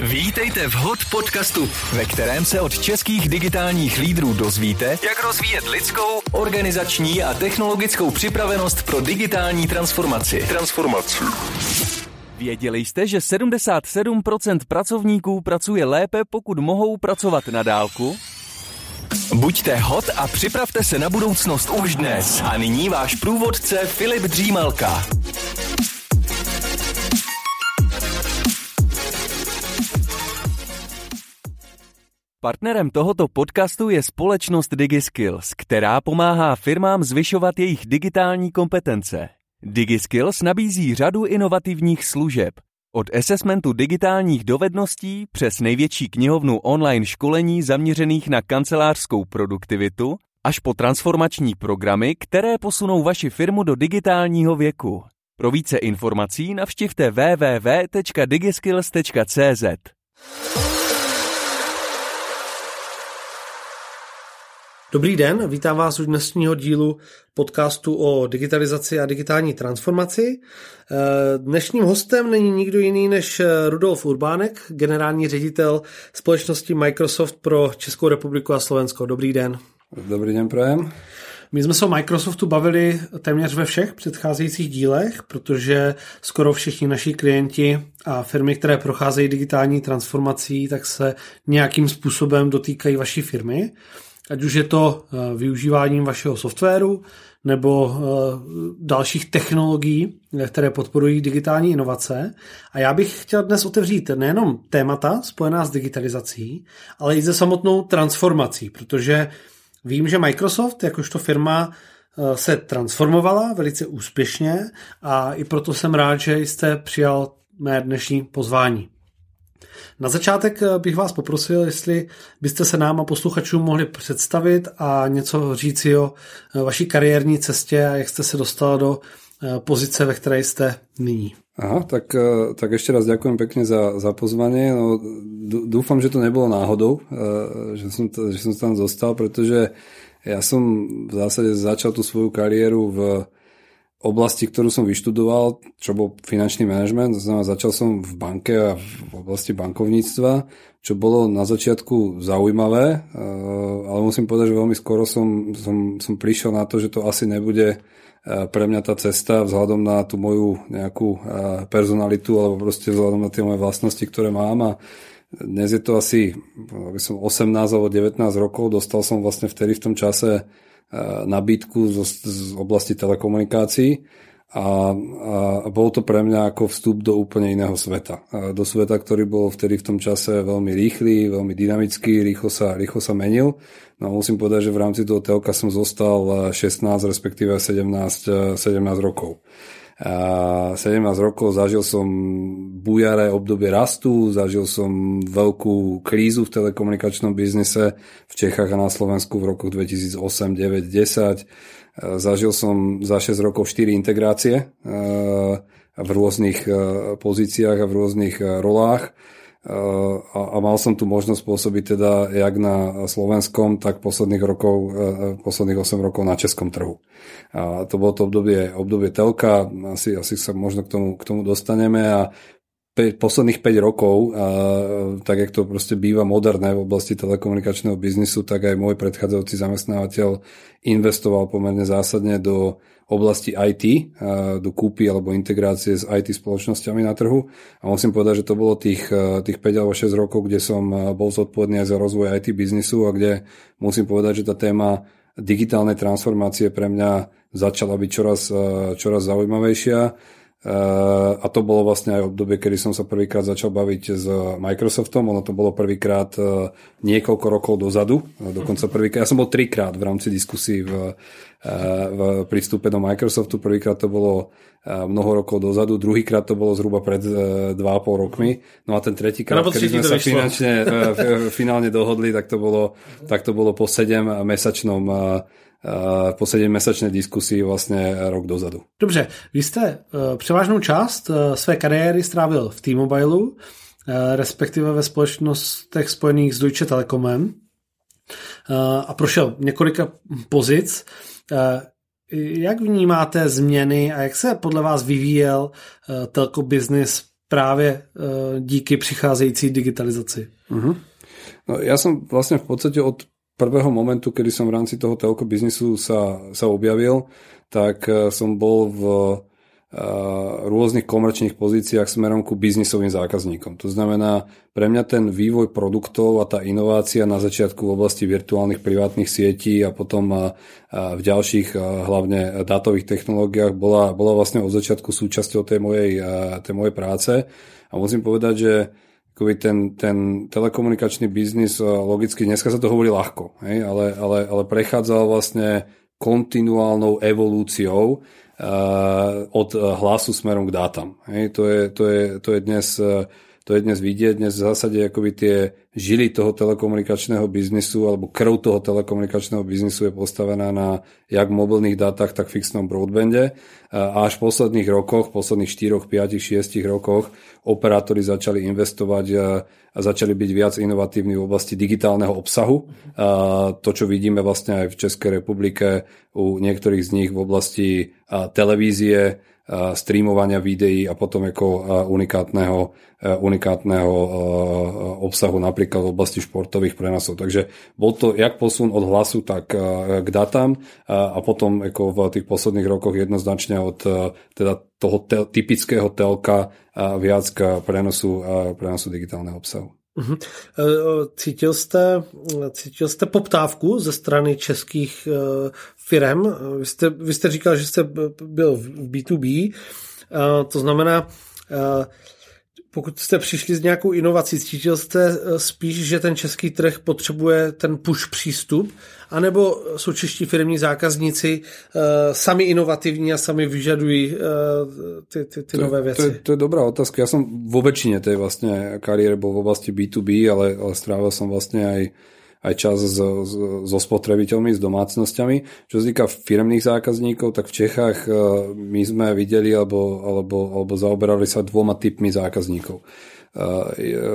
Vítejte v HOT podcastu, ve kterém se od českých digitálních lídrů dozvíte, jak rozvíjet lidskou, organizační a technologickou připravenost pro digitální transformaci. Transformaci. Věděli jste, že 77% pracovníků pracuje lépe, pokud mohou pracovat na dálku? Buďte hot a připravte se na budoucnost už dnes. A nyní váš průvodce Filip Dřímalka. Partnerem tohoto podcastu je společnost DigiSkills, která pomáhá firmám zvyšovat jejich digitální kompetence. DigiSkills nabízí řadu inovativních služeb. Od assessmentu digitálních dovedností přes největší knihovnu online školení zaměřených na kancelářskou produktivitu až po transformační programy, které posunou vaši firmu do digitálního věku. Pro více informací navštivte www.digiskills.cz. Dobrý den, vítám vás u dnešního dílu podcastu o digitalizaci a digitální transformaci. Eh, dnešním hostem není nikdo jiný než eh, Rudolf Urbánek, generální ředitel společnosti Microsoft pro Českou republiku a Slovensko. Dobrý den. Dobrý den, prajem. My jsme se o Microsoftu bavili téměř ve všech předcházejících dílech, protože skoro všichni naši klienti a firmy, které procházejí digitální transformací, tak se nějakým způsobem dotýkají vaší firmy ať už je to eh, využíváním vašeho softwaru nebo eh, dalších technologií, které podporují digitální inovace. A já bych chtěl dnes otevřít nejenom témata spojená s digitalizací, ale i se samotnou transformací, protože vím, že Microsoft jakožto firma eh, se transformovala velice úspěšně a i proto jsem rád, že jste přijal mé dnešní pozvání. Na začátek eh, bych vás poprosil, jestli byste se nám a posluchačům mohli představit a něco říci o eh, vaší kariérní cestě a jak jste se dostal do eh, pozice, ve které jste nyní. Aha, tak, tak ešte raz ďakujem pekne za, za pozvanie. No, dúfam, že to nebolo náhodou, že som, že som tam zostal, pretože ja som v zásade začal tú svoju kariéru v oblasti, ktorú som vyštudoval, čo bol finančný manažment, to znamená, začal som v banke a v oblasti bankovníctva, čo bolo na začiatku zaujímavé, eh, ale musím povedať, že veľmi skoro som, som, som prišiel na to, že to asi nebude eh, pre mňa tá cesta vzhľadom na tú moju nejakú eh, personalitu alebo proste vzhľadom na tie moje vlastnosti, ktoré mám a dnes je to asi som 18 alebo 19 rokov, dostal som vlastne vtedy v tom čase nabídku z, z oblasti telekomunikácií a, a bol to pre mňa ako vstup do úplne iného sveta. Do sveta, ktorý bol vtedy v tom čase veľmi rýchly, veľmi dynamický, rýchlo sa, rýchlo sa menil. No musím povedať, že v rámci toho telka som zostal 16, respektíve 17, 17 rokov. 17 rokov zažil som bujaré obdobie rastu, zažil som veľkú krízu v telekomunikačnom biznise v Čechách a na Slovensku v rokoch 2008, 9, 10. Zažil som za 6 rokov 4 integrácie eh, v rôznych eh, pozíciách a v rôznych eh, rolách a, a mal som tu možnosť pôsobiť teda jak na slovenskom, tak posledných rokov, e, e, posledných 8 rokov na českom trhu. A to bolo to obdobie, obdobie telka, asi, asi sa možno k tomu, k tomu dostaneme a posledných 5 rokov, a, tak jak to proste býva moderné v oblasti telekomunikačného biznisu, tak aj môj predchádzajúci zamestnávateľ investoval pomerne zásadne do oblasti IT, do kúpy alebo integrácie s IT spoločnosťami na trhu. A musím povedať, že to bolo tých, tých 5 alebo 6 rokov, kde som bol zodpovedný aj za rozvoj IT biznisu a kde musím povedať, že tá téma digitálnej transformácie pre mňa začala byť čoraz, čoraz zaujímavejšia a to bolo vlastne aj obdobie, kedy som sa prvýkrát začal baviť s Microsoftom. Ono to bolo prvýkrát e, niekoľko rokov dozadu. Dokonca prvýkrát, ja som bol trikrát v rámci diskusí v, v prístupe do Microsoftu. Prvýkrát to bolo mnoho rokov dozadu, druhýkrát to bolo zhruba pred 2,5 rokmi. No a ten tretíkrát, kedy sme sa finančne, finálne dohodli, tak to bolo, tak to bolo po 7-mesačnom po 7-mesačné diskusii vlastně rok dozadu. Dobře, vy jste uh, převážnou část uh, své kariéry strávil v T-Mobile, respektive ve společnostech spojených s Deutsche Telekomem a prošel několika pozic. Jak vnímáte změny a jak se podle vás vyvíjel telko business právě díky přicházející digitalizaci. Uh-huh. No, ja som vlastne v podstate od prvého momentu, kedy som v rámci toho telko biznisu sa, sa objavil, tak som bol v rôznych komerčných pozíciách smerom ku biznisovým zákazníkom. To znamená, pre mňa ten vývoj produktov a tá inovácia na začiatku v oblasti virtuálnych privátnych sietí a potom v ďalších hlavne dátových technológiách bola, bola vlastne od začiatku súčasťou tej mojej, tej mojej práce. A musím povedať, že ten, ten telekomunikačný biznis logicky, dneska sa to hovorí ľahko, hej, ale, ale, ale prechádzal vlastne kontinuálnou evolúciou Eh, od hlasu smerom k dátam. Hej, to, je, to, je, to, je dnes, eh, to je dnes vidieť. Dnes v zásade akoby tie žily toho telekomunikačného biznisu alebo krv toho telekomunikačného biznisu je postavená na jak mobilných dátach, tak fixnom broadbande. A až v posledných rokoch, v posledných 4, 5, 6 rokoch operátori začali investovať a začali byť viac inovatívni v oblasti digitálneho obsahu. A to, čo vidíme vlastne aj v Českej republike u niektorých z nich v oblasti televízie, streamovania videí a potom ako unikátneho, unikátneho obsahu napríklad v oblasti športových prenosov. Takže bol to jak posun od hlasu, tak k datám a potom ako v tých posledných rokoch jednoznačne od teda toho te- typického telka viac k prenosu, prenosu digitálneho obsahu. Mhm. Cítil jste, cítil jste poptávku ze strany českých firm. Vy jste, vy jste říkal, že jste byl v B2B, to znamená, pokud jste přišli s nějakou inovací, cítil jste spíš, že ten český trh potřebuje ten push přístup, anebo jsou čeští firmní zákazníci sami inovativní a sami vyžadují ty, ty, ty to, nové věci? To je, to je dobrá otázka. Ja som vo väčšine tej vlastne kariéry bol v oblasti B2B, ale, ale strávil som vlastne aj aj čas so, so spotrebiteľmi, s domácnosťami. Čo sa týka firmných zákazníkov, tak v Čechách e, my sme videli alebo, alebo, alebo zaoberali sa dvoma typmi zákazníkov e,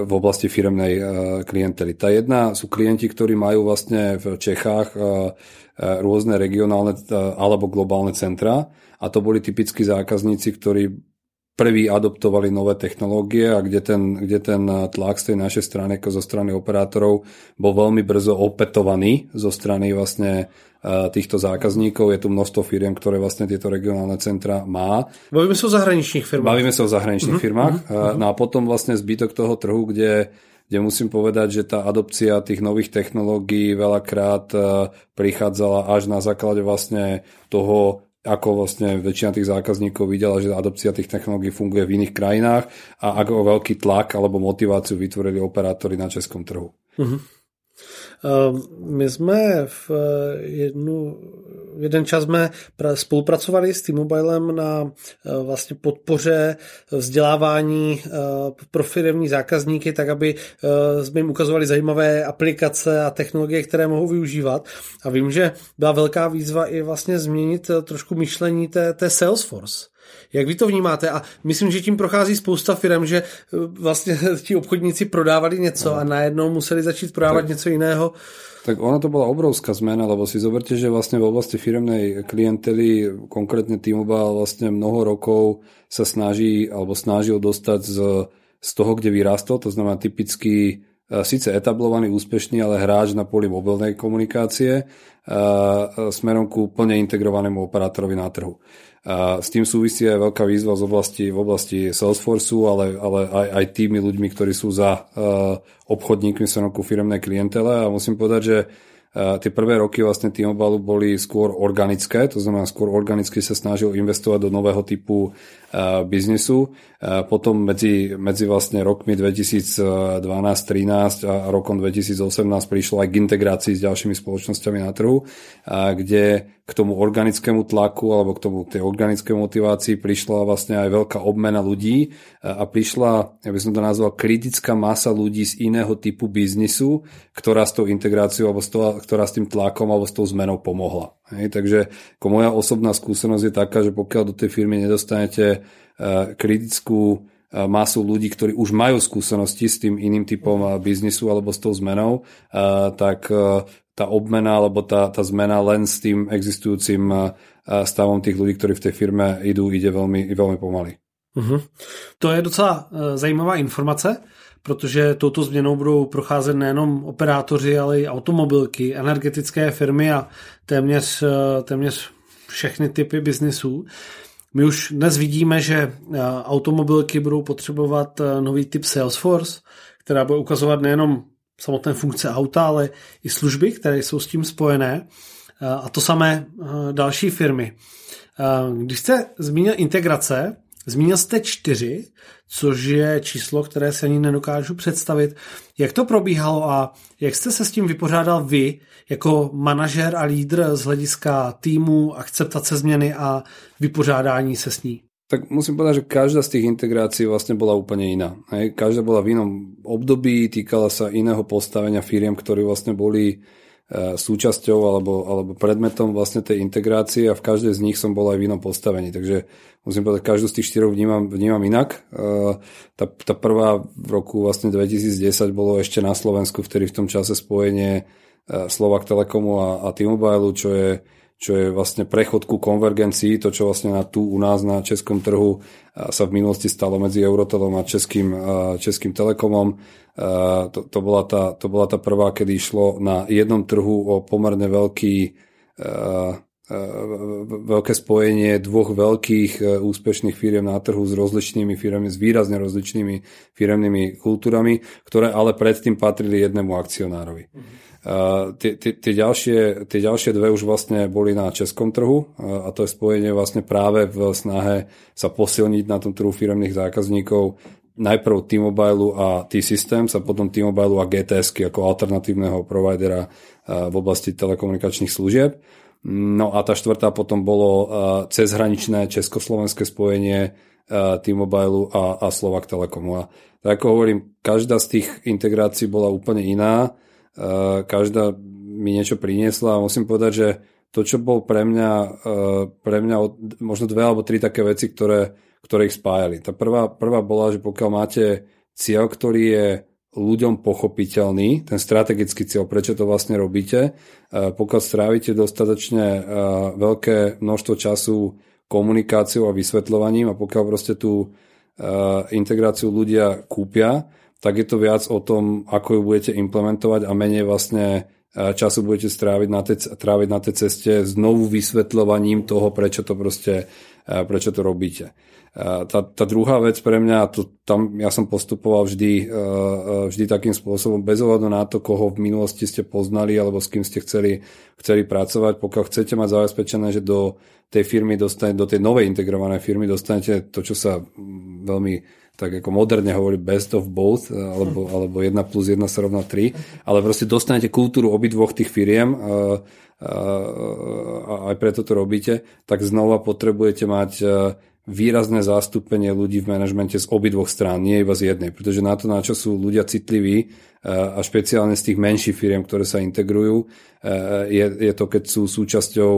v oblasti firmnej e, klientely. Tá jedna sú klienti, ktorí majú vlastne v Čechách rôzne regionálne alebo globálne centra a to boli typickí zákazníci, ktorí prví adoptovali nové technológie a kde ten, kde ten tlak z tej našej strany, ako zo strany operátorov, bol veľmi brzo opätovaný zo strany vlastne e, týchto zákazníkov. Je tu množstvo firiem, ktoré vlastne tieto regionálne centra má. Bavíme sa o zahraničných firmách. Bavíme sa o zahraničných uh-huh, firmách. Uh-huh. No a potom vlastne zbytok toho trhu, kde kde musím povedať, že tá adopcia tých nových technológií veľakrát e, prichádzala až na základe vlastne toho ako vlastne väčšina tých zákazníkov videla, že adopcia tých technológií funguje v iných krajinách a ako veľký tlak alebo motiváciu vytvorili operátori na českom trhu. Uh-huh. My jsme v eh, jednu, jeden čas jsme spolupracovali s T-Mobilem na eh, vlastně podpoře vzdělávání eh, pro firmní zákazníky, tak aby jsme jim ukazovali zajímavé aplikace a technologie, které mohou využívat. A vím, že byla velká výzva i vlastně změnit trošku myšlení té, té Salesforce jak vy to vnímáte? A myslím, že tím prochází spousta firm, že vlastně ti obchodníci prodávali něco a najednou museli začít prodávat tak, něco jiného. Tak ona to bola obrovská zmena, lebo si zoberte, že vlastne v oblasti firmnej klientely, konkrétne T-Mobile vlastne mnoho rokov sa snaží alebo snažil dostať z, z toho, kde vyrástol, to znamená typicky síce etablovaný, úspešný, ale hráč na poli mobilnej komunikácie eh, smerom ku plne integrovanému operátorovi na trhu. A s tým súvisí aj veľká výzva z oblasti, v oblasti Salesforceu, ale, ale aj, aj tými ľuďmi, ktorí sú za obchodníkmi smerom ku firmnej klientele. A musím povedať, že tie prvé roky vlastne T-Mobile boli skôr organické, to znamená skôr organicky sa snažil investovať do nového typu uh, biznisu. Uh, potom medzi, medzi vlastne rokmi 2012-13 a rokom 2018 prišlo aj k integrácii s ďalšími spoločnosťami na trhu, kde k tomu organickému tlaku alebo k tomu tej organickej motivácii prišla vlastne aj veľká obmena ľudí a prišla, ja by som to nazval, kritická masa ľudí z iného typu biznisu, ktorá s tou integráciou alebo s toho, ktorá s tým tlakom alebo s tou zmenou pomohla. Hej, takže ako moja osobná skúsenosť je taká, že pokiaľ do tej firmy nedostanete kritickú masu ľudí, ktorí už majú skúsenosti s tým iným typom biznisu alebo s tou zmenou, tak tá obmena alebo tá, tá zmena len s tým existujúcim stavom tých ľudí, ktorí v tej firme idú, ide veľmi, veľmi pomaly. Uhum. To je docela zajímavá informace, protože touto změnou budou procházet nejenom operátoři, ale i automobilky, energetické firmy a téměř, téměř všechny typy biznisů. My už dnes vidíme, že automobilky budou potřebovat nový typ Salesforce, která bude ukazovat nejenom samotné funkce auta, ale i služby, které jsou s tím spojené. A to samé další firmy. Když jste zmínil integrace, zmínil jste čtyři, což je číslo, které se ani nedokážu představit. Jak to probíhalo a jak jste se s tím vypořádal vy jako manažer a lídr z hlediska týmu, akceptace změny a vypořádání se s ní? Tak musím povedať, že každá z tých integrácií vlastne bola úplne iná. Hej. Každá bola v inom období, týkala sa iného postavenia firiem, ktorí vlastne boli e, súčasťou alebo, alebo predmetom vlastne tej integrácie a v každej z nich som bol aj v inom postavení. Takže musím povedať, každú z tých štyroch vnímam, vnímam inak. E, tá, tá prvá v roku vlastne 2010 bolo ešte na Slovensku, vtedy v tom čase spojenie e, Slovak Telekomu a, a T-Mobile, čo je čo je vlastne prechod ku konvergencii, to čo vlastne na tu u nás na českom trhu sa v minulosti stalo medzi Eurotelom a Českým, Českým Telekomom. To, to, bola tá, to bola tá prvá, kedy išlo na jednom trhu o pomerne veľký veľké spojenie dvoch veľkých e, úspešných firiem na trhu s rozličnými firmami, s výrazne rozličnými firemnými kultúrami, ktoré ale predtým patrili jednému akcionárovi. Mm-hmm. Uh, tie, tie, tie, ďalšie, tie ďalšie dve už vlastne boli na českom trhu uh, a to je spojenie vlastne práve v snahe sa posilniť na tom trhu firmných zákazníkov najprv T-Mobile a T-Systems a potom T-Mobile a GTS ako alternatívneho providera uh, v oblasti telekomunikačných služieb. No a tá štvrtá potom bolo cezhraničné československé spojenie T-Mobile a, a Slovak Telekomu. A tak ako hovorím, každá z tých integrácií bola úplne iná každá mi niečo priniesla a musím povedať, že to, čo bol pre mňa, pre mňa možno dve alebo tri také veci, ktoré, ktoré ich spájali. Tá prvá, prvá bola, že pokiaľ máte cieľ, ktorý je ľuďom pochopiteľný, ten strategický cieľ, prečo to vlastne robíte, pokiaľ strávite dostatočne veľké množstvo času komunikáciou a vysvetľovaním a pokiaľ proste tú integráciu ľudia kúpia, tak je to viac o tom, ako ju budete implementovať a menej vlastne e, času budete stráviť na tej, tráviť na tej ceste znovu vysvetľovaním toho, prečo to proste, e, prečo to robíte. E, tá, tá druhá vec pre mňa, to, tam ja som postupoval vždy, vždy takým spôsobom, bez ohľadu na to, koho v minulosti ste poznali alebo s kým ste chceli, chceli pracovať. Pokiaľ chcete mať zabezpečené, že do tej firmy dostane, do tej novej integrovanej firmy dostanete to, čo sa veľmi tak ako moderne hovorí best of both, eh, alebo, alebo 1 plus 1 sa rovná 3, ale proste dostanete kultúru obidvoch tých firiem a, eh, a, eh, a aj preto to robíte, tak znova potrebujete mať výrazné zástupenie ľudí v manažmente z obidvoch strán, nie iba z jednej, pretože na to, na čo sú ľudia citliví a špeciálne z tých menších firiem, ktoré sa integrujú, je, je to, keď sú súčasťou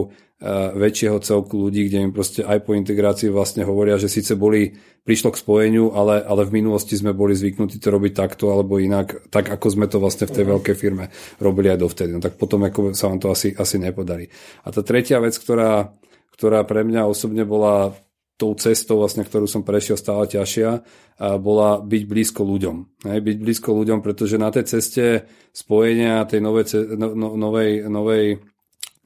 väčšieho celku ľudí, kde im proste aj po integrácii vlastne hovoria, že síce boli, prišlo k spojeniu, ale, ale v minulosti sme boli zvyknutí to robiť takto alebo inak, tak ako sme to vlastne v tej veľkej firme robili aj dovtedy. No tak potom ako sa vám to asi, asi nepodarí. A tá tretia vec, ktorá, ktorá pre mňa osobne bola tou cestou, vlastne, ktorú som prešiel stále ťažšia, bola byť blízko ľuďom. Hej, byť blízko ľuďom, pretože na tej ceste spojenia tej novej, no, no, novej, novej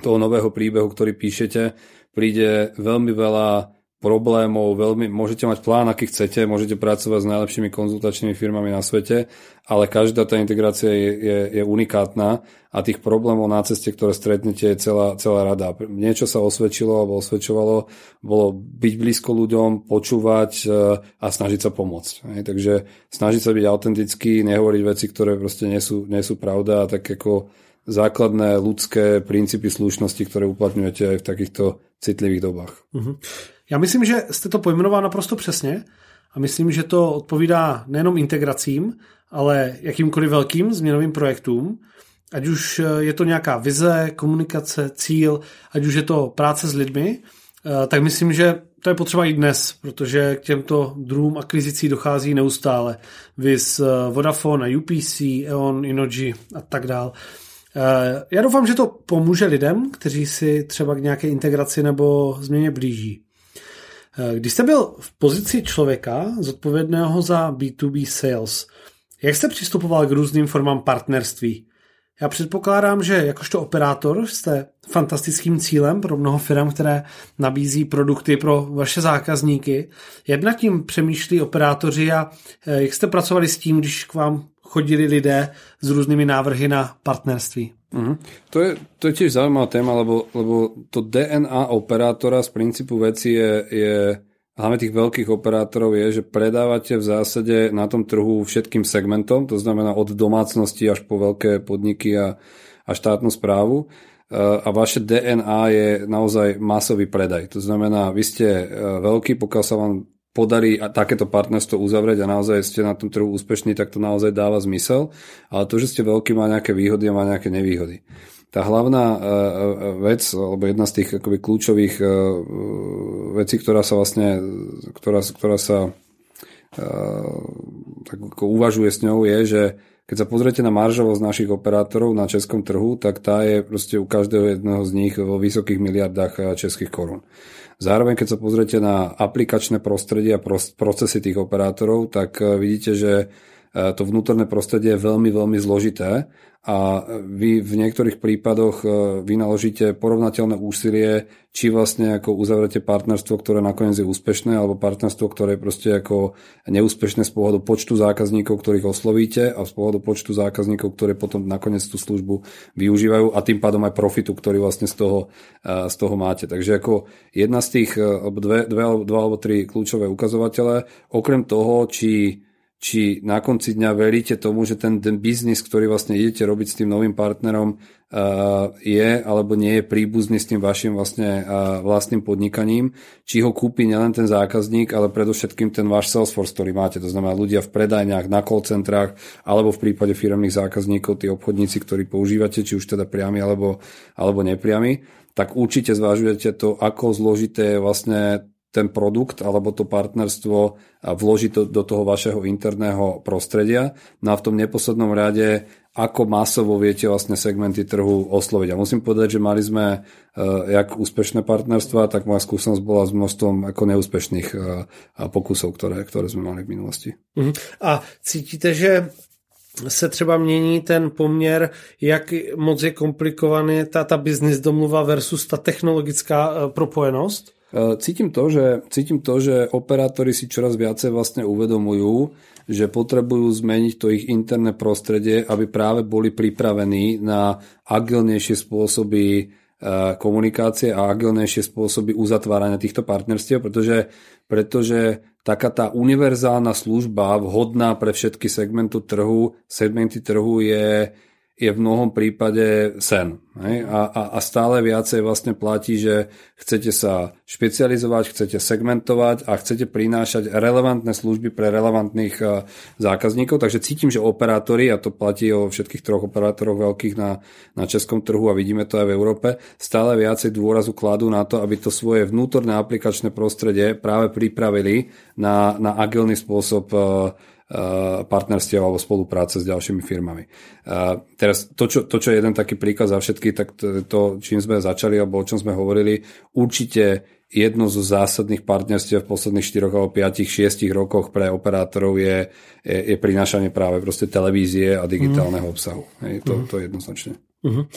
toho nového príbehu, ktorý píšete, príde veľmi veľa problémov, veľmi, môžete mať plán, aký chcete, môžete pracovať s najlepšími konzultačnými firmami na svete, ale každá tá integrácia je, je, je unikátna a tých problémov na ceste, ktoré stretnete, je celá, celá rada. Niečo sa osvedčilo alebo osvedčovalo, bolo byť blízko ľuďom, počúvať e, a snažiť sa pomôcť. Takže snažiť sa byť autentický, nehovoriť veci, ktoré proste nie sú, nie sú pravda a tak ako základné ľudské princípy slušnosti, ktoré uplatňujete aj v takýchto citlivých dobách. Uh-huh. Já myslím, že jste to pojmenoval naprosto přesně a myslím, že to odpovídá nejenom integracím, ale jakýmkoliv velkým změnovým projektům, ať už je to nějaká vize, komunikace, cíl, ať už je to práce s lidmi, eh, tak myslím, že to je potřeba i dnes, protože k těmto druhům akvizicí dochází neustále. Vys eh, Vodafone, UPC, E.ON, Inoji a tak dále. Eh, já doufám, že to pomůže lidem, kteří si třeba k nějaké integraci nebo změně blíží. Když jste byl v pozici člověka zodpovědného za B2B sales, jak jste přistupoval k různým formám partnerství? Já předpokládám, že jakožto operátor jste fantastickým cílem pro mnoho firm, které nabízí produkty pro vaše zákazníky. Jednak tím přemýšlí operátoři a eh, jak jste pracovali s tím, když k vám chodili lidé s různými návrhy na partnerství? Uh-huh. To, je, to je tiež zaujímavá téma, lebo, lebo to DNA operátora z princípu veci je, je hlavne tých veľkých operátorov je, že predávate v zásade na tom trhu všetkým segmentom, to znamená od domácnosti až po veľké podniky a, a štátnu správu a vaše DNA je naozaj masový predaj. To znamená, vy ste e, veľký, pokiaľ sa vám podarí takéto partnerstvo uzavrieť a naozaj ste na tom trhu úspešní, tak to naozaj dáva zmysel. Ale to, že ste veľký, má nejaké výhody a má nejaké nevýhody. Tá hlavná e, e, vec, alebo jedna z tých akoby kľúčových e, vecí, ktorá sa vlastne, ktorá, ktorá sa tak uvažuje s ňou, je, že keď sa pozriete na maržovosť našich operátorov na českom trhu, tak tá je proste u každého jedného z nich vo vysokých miliardách českých korún. Zároveň, keď sa pozriete na aplikačné prostredie a procesy tých operátorov, tak vidíte, že to vnútorné prostredie je veľmi, veľmi zložité a vy v niektorých prípadoch e, vynaložíte porovnateľné úsilie, či vlastne ako uzavrete partnerstvo, ktoré nakoniec je úspešné, alebo partnerstvo, ktoré je proste ako neúspešné z pohľadu počtu zákazníkov, ktorých oslovíte a z pohľadu počtu zákazníkov, ktoré potom nakoniec tú službu využívajú a tým pádom aj profitu, ktorý vlastne z toho, e, z toho máte. Takže ako jedna z tých, e, dve, dve, dva alebo tri kľúčové ukazovatele, okrem toho, či či na konci dňa veríte tomu, že ten, biznis, ktorý vlastne idete robiť s tým novým partnerom, uh, je alebo nie je príbuzný s tým vašim vlastne uh, vlastným podnikaním, či ho kúpi nielen ten zákazník, ale predovšetkým ten váš Salesforce, ktorý máte, to znamená ľudia v predajniach, na call centrách, alebo v prípade firmných zákazníkov, tí obchodníci, ktorí používate, či už teda priami alebo, alebo nepriami, tak určite zvážujete to, ako zložité je vlastne ten produkt alebo to partnerstvo vložiť to do toho vašeho interného prostredia. No a v tom neposlednom rade, ako masovo viete vlastne segmenty trhu osloviť. A musím povedať, že mali sme uh, jak úspešné partnerstva, tak moja skúsenosť bola s množstvom ako neúspešných uh, pokusov, ktoré, ktoré sme mali v minulosti. Uh-huh. A cítíte, že se třeba mění ten poměr, jak moc je komplikovaný ta, ta business domluva versus ta technologická uh, propojenost? E, cítim to, že, cítim to, že operátori si čoraz viacej vlastne uvedomujú, že potrebujú zmeniť to ich interné prostredie, aby práve boli pripravení na agilnejšie spôsoby e, komunikácie a agilnejšie spôsoby uzatvárania týchto partnerstiev, pretože, pretože taká tá univerzálna služba vhodná pre všetky segmenty trhu, segmenty trhu je, je v mnohom prípade sen. Hej? A, a, a stále viacej vlastne platí, že chcete sa špecializovať, chcete segmentovať a chcete prinášať relevantné služby pre relevantných uh, zákazníkov. Takže cítim, že operátori, a to platí o všetkých troch operátoroch veľkých na, na českom trhu a vidíme to aj v Európe, stále viacej dôrazu kladú na to, aby to svoje vnútorné aplikačné prostredie práve pripravili na, na agilný spôsob uh, Eh, partnerstiev alebo spolupráce s ďalšími firmami. A teraz to čo, to, čo je jeden taký príklad za všetky, tak to, to, čím sme začali alebo o čom sme hovorili, určite jedno zo zásadných partnerstiev v posledných 4 alebo 5, 6 rokoch pre operátorov je, je, je prinášanie práve proste televízie a digitálneho obsahu. Hej, to, to jednoznačne. Mm.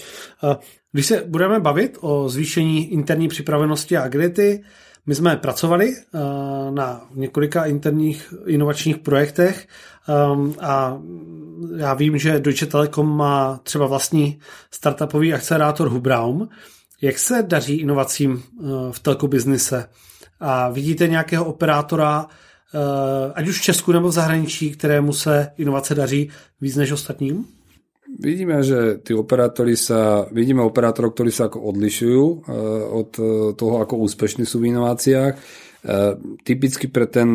A když se budeme bavit o zvýšení interní připravenosti a agility, my jsme pracovali eh, na několika interních inovačních projektech ehm, a já vím, že Deutsche Telekom má třeba vlastní startupový akcelerátor Hubraum. Jak se daří inovacím eh, v telkobiznise? A vidíte nějakého operátora, eh, ať už v Česku nebo v zahraničí, kterému se inovace daří víc než ostatním? Vidíme, že tí operátori sa, vidíme operátorov, ktorí sa ako odlišujú eh, od eh, toho, ako úspešní sú v inováciách. Eh, typicky pre ten,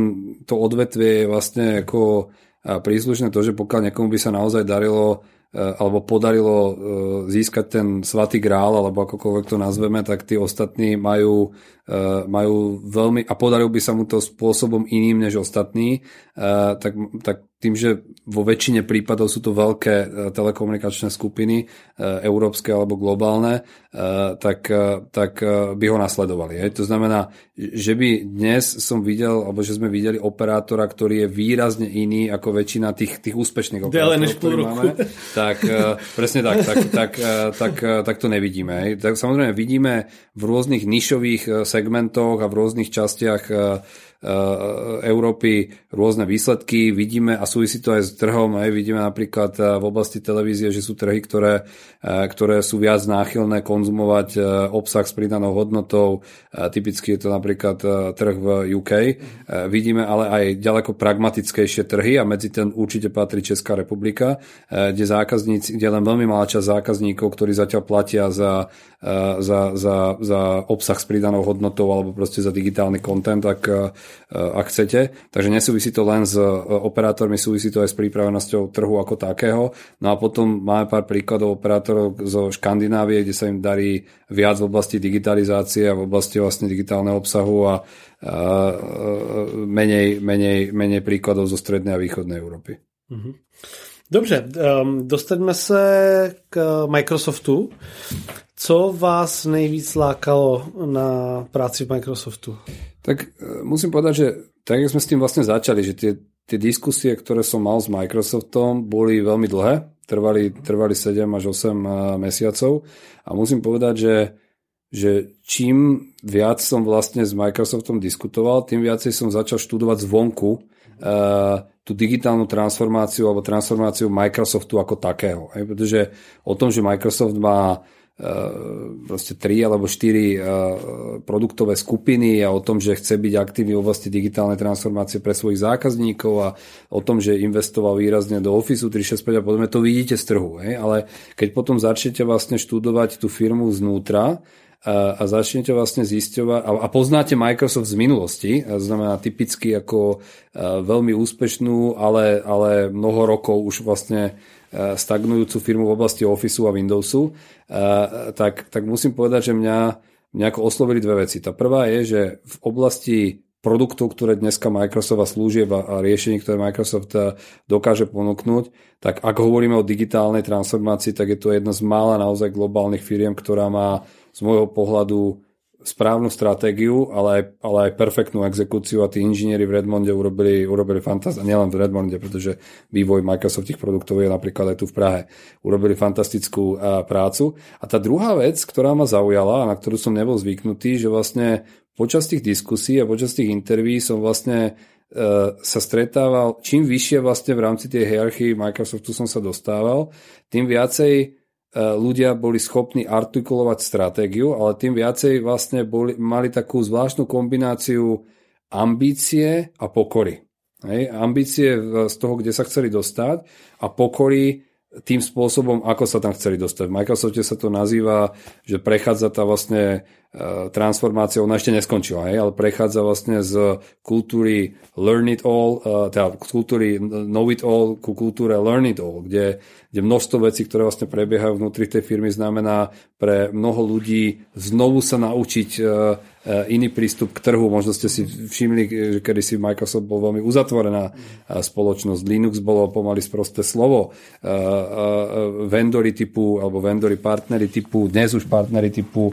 to odvetvie je vlastne ako príslušné to, že pokiaľ niekomu by sa naozaj darilo alebo podarilo získať ten svatý grál, alebo akokoľvek to nazveme, tak tí ostatní majú, majú veľmi, a podaril by sa mu to spôsobom iným než ostatní, tak, tak tým, že vo väčšine prípadov sú to veľké e, telekomunikačné skupiny, e, európske alebo globálne, e, tak, tak by ho nasledovali. Hej. To znamená, že by dnes som videl, alebo že sme videli operátora, ktorý je výrazne iný ako väčšina tých, tých úspešných operátorov, roku. máme, tak presne tak, tak, tak, tak, tak to nevidíme. Hej. Tak samozrejme vidíme v rôznych nišových segmentoch a v rôznych častiach Európy rôzne výsledky, vidíme a súvisí to aj s trhom, aj vidíme napríklad eh, v oblasti televízie, že sú trhy, ktoré, eh, ktoré sú viac náchylné konzumovať obsah s pridanou hodnotou, typicky je to napríklad trh v UK. Vidíme ale aj ďaleko pragmatickejšie trhy a medzi ten určite patrí Česká republika, kde zákazníci, kde len veľmi malá časť zákazníkov, ktorí zatiaľ platia za, za, za, za obsah s pridanou hodnotou alebo proste za digitálny content, tak Eh, ak chcete. Takže nesúvisí to len s eh, operátormi, súvisí to aj s prípravenosťou trhu ako takého. No a potom máme pár príkladov operátorov zo Škandinávie, kde sa im darí viac v oblasti digitalizácie a v oblasti vlastne digitálneho obsahu a, a menej, menej, menej príkladov zo strednej a východnej Európy. Mhm. Dobře, um, dostaňme se k Microsoftu. Co vás nejvíc lákalo na práci v Microsoftu? Tak e, musím povedať, že tak sme s tým vlastne začali, že tie, tie diskusie, ktoré som mal s Microsoftom, boli veľmi dlhé, trvali, trvali 7 až 8 e, mesiacov a musím povedať, že, že čím viac som vlastne s Microsoftom diskutoval, tým viacej som začal študovať zvonku tú digitálnu transformáciu alebo transformáciu Microsoftu ako takého. Hej? Pretože o tom, že Microsoft má Eh, proste tri alebo štyri eh, produktové skupiny a o tom, že chce byť aktívny v oblasti digitálnej transformácie pre svojich zákazníkov a o tom, že investoval výrazne do Office 365 a podobne, to vidíte z trhu. Hej? Ale keď potom začnete vlastne študovať tú firmu znútra, a, a začnete vlastne zisťovať a, a poznáte Microsoft z minulosti, a znamená typicky ako a, veľmi úspešnú, ale, ale mnoho rokov už vlastne stagnujúcu firmu v oblasti Officeu a Windowsu, tak, tak musím povedať, že mňa, mňa ako oslovili dve veci. Tá prvá je, že v oblasti produktov, ktoré dneska Microsoft a služieb a riešení, ktoré Microsoft dokáže ponúknuť, tak ak hovoríme o digitálnej transformácii, tak je to jedna z mála naozaj globálnych firiem, ktorá má z môjho pohľadu správnu stratégiu, ale aj, ale aj perfektnú exekúciu a tí inžinieri v Redmonde urobili, urobili fantastickú, nielen v Redmonde, pretože vývoj Microsoftých produktov je napríklad aj tu v Prahe. Urobili fantastickú a, prácu. A tá druhá vec, ktorá ma zaujala a na ktorú som nebol zvyknutý, že vlastne počas tých diskusí a počas tých interví som vlastne e, sa stretával, čím vyššie vlastne v rámci tej hierarchii Microsoftu som sa dostával, tým viacej ľudia boli schopní artikulovať stratégiu, ale tým viacej vlastne boli, mali takú zvláštnu kombináciu ambície a pokory. Hej? Ambície z toho, kde sa chceli dostať a pokory tým spôsobom, ako sa tam chceli dostať. V Microsofte sa to nazýva, že prechádza tá vlastne e, transformácia, ona ešte neskončila, hej, ale prechádza vlastne z kultúry learn it all, e, teda kultúry know it all ku kultúre learn it all, kde, kde množstvo vecí, ktoré vlastne prebiehajú vnútri tej firmy, znamená pre mnoho ľudí znovu sa naučiť Eh, iný prístup k trhu. Možno ste si všimli, že kedy si Microsoft bol veľmi uzatvorená eh, spoločnosť. Linux bolo pomaly sprosté slovo. Eh, vendory typu, alebo vendory partnery typu, dnes už partnery typu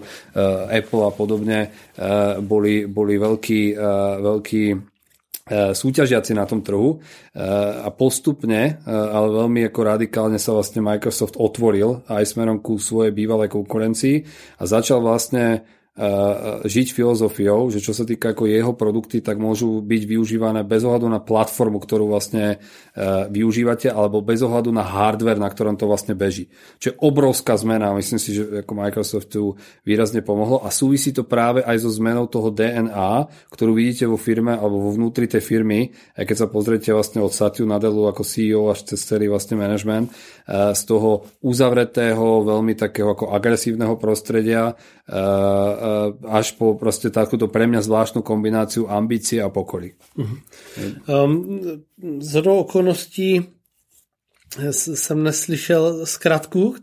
Apple a podobne, boli, boli veľký, veľký súťažiaci na tom trhu. A postupne, ale veľmi ako radikálne sa vlastne Microsoft otvoril aj smerom ku svojej bývalej konkurencii a začal vlastne žiť filozofiou, že čo sa týka ako jeho produkty, tak môžu byť využívané bez ohľadu na platformu, ktorú vlastne e, využívate, alebo bez ohľadu na hardware, na ktorom to vlastne beží. Čo je obrovská zmena, myslím si, že ako tu výrazne pomohlo a súvisí to práve aj so zmenou toho DNA, ktorú vidíte vo firme alebo vo vnútri tej firmy, aj keď sa pozriete vlastne od Satya Nadelu ako CEO až cez celý vlastne management, z toho uzavretého, veľmi takého ako agresívneho prostredia e, Eh, až po proste takúto pre mňa zvláštnu kombináciu ambície a pokory. Uh-huh. Um, z okolností jsem neslyšel zkratku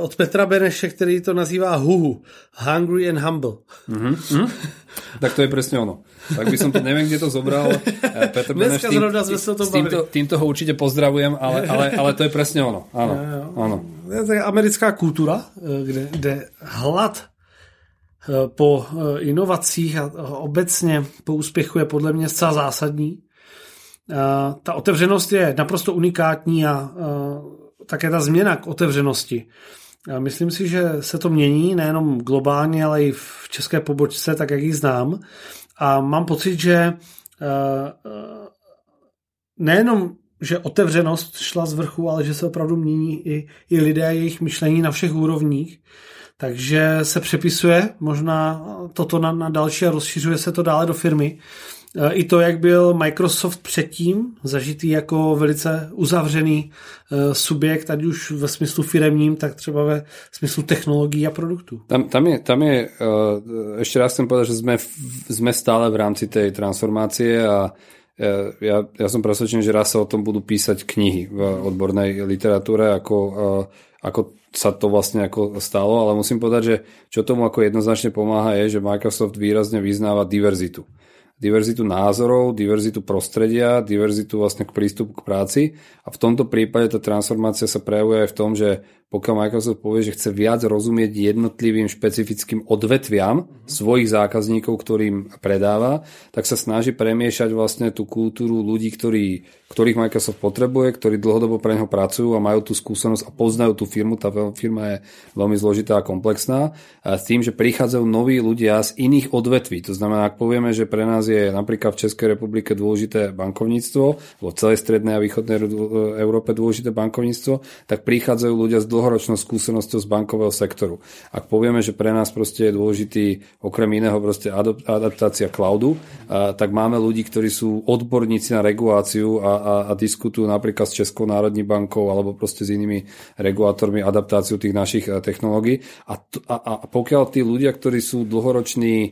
od Petra Beneše, který to nazývá HUHU. Hungry and Humble. Mm-hmm. tak to je presne ono. Tak by som to, neviem, kde to zobral. Eh, Petr Beneš, tým, o tom týmto, týmto ho určite pozdravujem, ale, ale, ale to je presne ono. Áno, áno. To je americká kultúra, eh, kde, kde hlad eh, po inovacích a obecně po úspěchu je podle mě zcela zásadní. Ta otevřenost je naprosto unikátní a také ta změna k otevřenosti. Myslím si, že se to mění nejenom globálně, ale i v české pobočce, tak jak ji znám. A mám pocit, že eh, eh, nejenom, že otevřenost šla z vrchu, ale že se opravdu mění i, i lidé jejich myšlení na všech úrovních. Takže se přepisuje možná toto na, na další a rozšiřuje se to dále do firmy. I to, jak byl Microsoft předtím, zažitý jako velice uzavřený e, subjekt, ať už ve smyslu firemním, tak třeba ve smyslu technologií a produktů. Tam, tam je, tam je uh, ešte raz chcem povedať, že sme, sme stále v rámci tej transformácie a ja, ja som presvedčený, že raz sa o tom budú písať knihy v odbornej literatúre, ako, ako sa to vlastne ako stalo, ale musím povedať, že čo tomu ako jednoznačne pomáha je, že Microsoft výrazne vyznáva diverzitu diverzitu názorov, diverzitu prostredia, diverzitu vlastne k prístupu k práci. A v tomto prípade tá transformácia sa prejavuje aj v tom, že pokiaľ Microsoft povie, že chce viac rozumieť jednotlivým špecifickým odvetviam svojich zákazníkov, ktorým predáva, tak sa snaží premiešať vlastne tú kultúru ľudí, ktorí, ktorých Microsoft potrebuje, ktorí dlhodobo pre neho pracujú a majú tú skúsenosť a poznajú tú firmu. Tá firma je veľmi zložitá a komplexná. A s tým, že prichádzajú noví ľudia z iných odvetví. To znamená, ak povieme, že pre nás je napríklad v Českej republike dôležité bankovníctvo, vo celej strednej a východnej Európe dôležité bankovníctvo, tak prichádzajú ľudia z dlhoročnou skúsenosťou z bankového sektoru. Ak povieme, že pre nás proste je dôležitý okrem iného proste adaptácia cloudu, a, tak máme ľudí, ktorí sú odborníci na reguláciu a, a, a diskutujú napríklad s Českou národní bankou alebo proste s inými regulátormi adaptáciu tých našich e, technológií. A, a, a pokiaľ tí ľudia, ktorí sú dlhoroční e,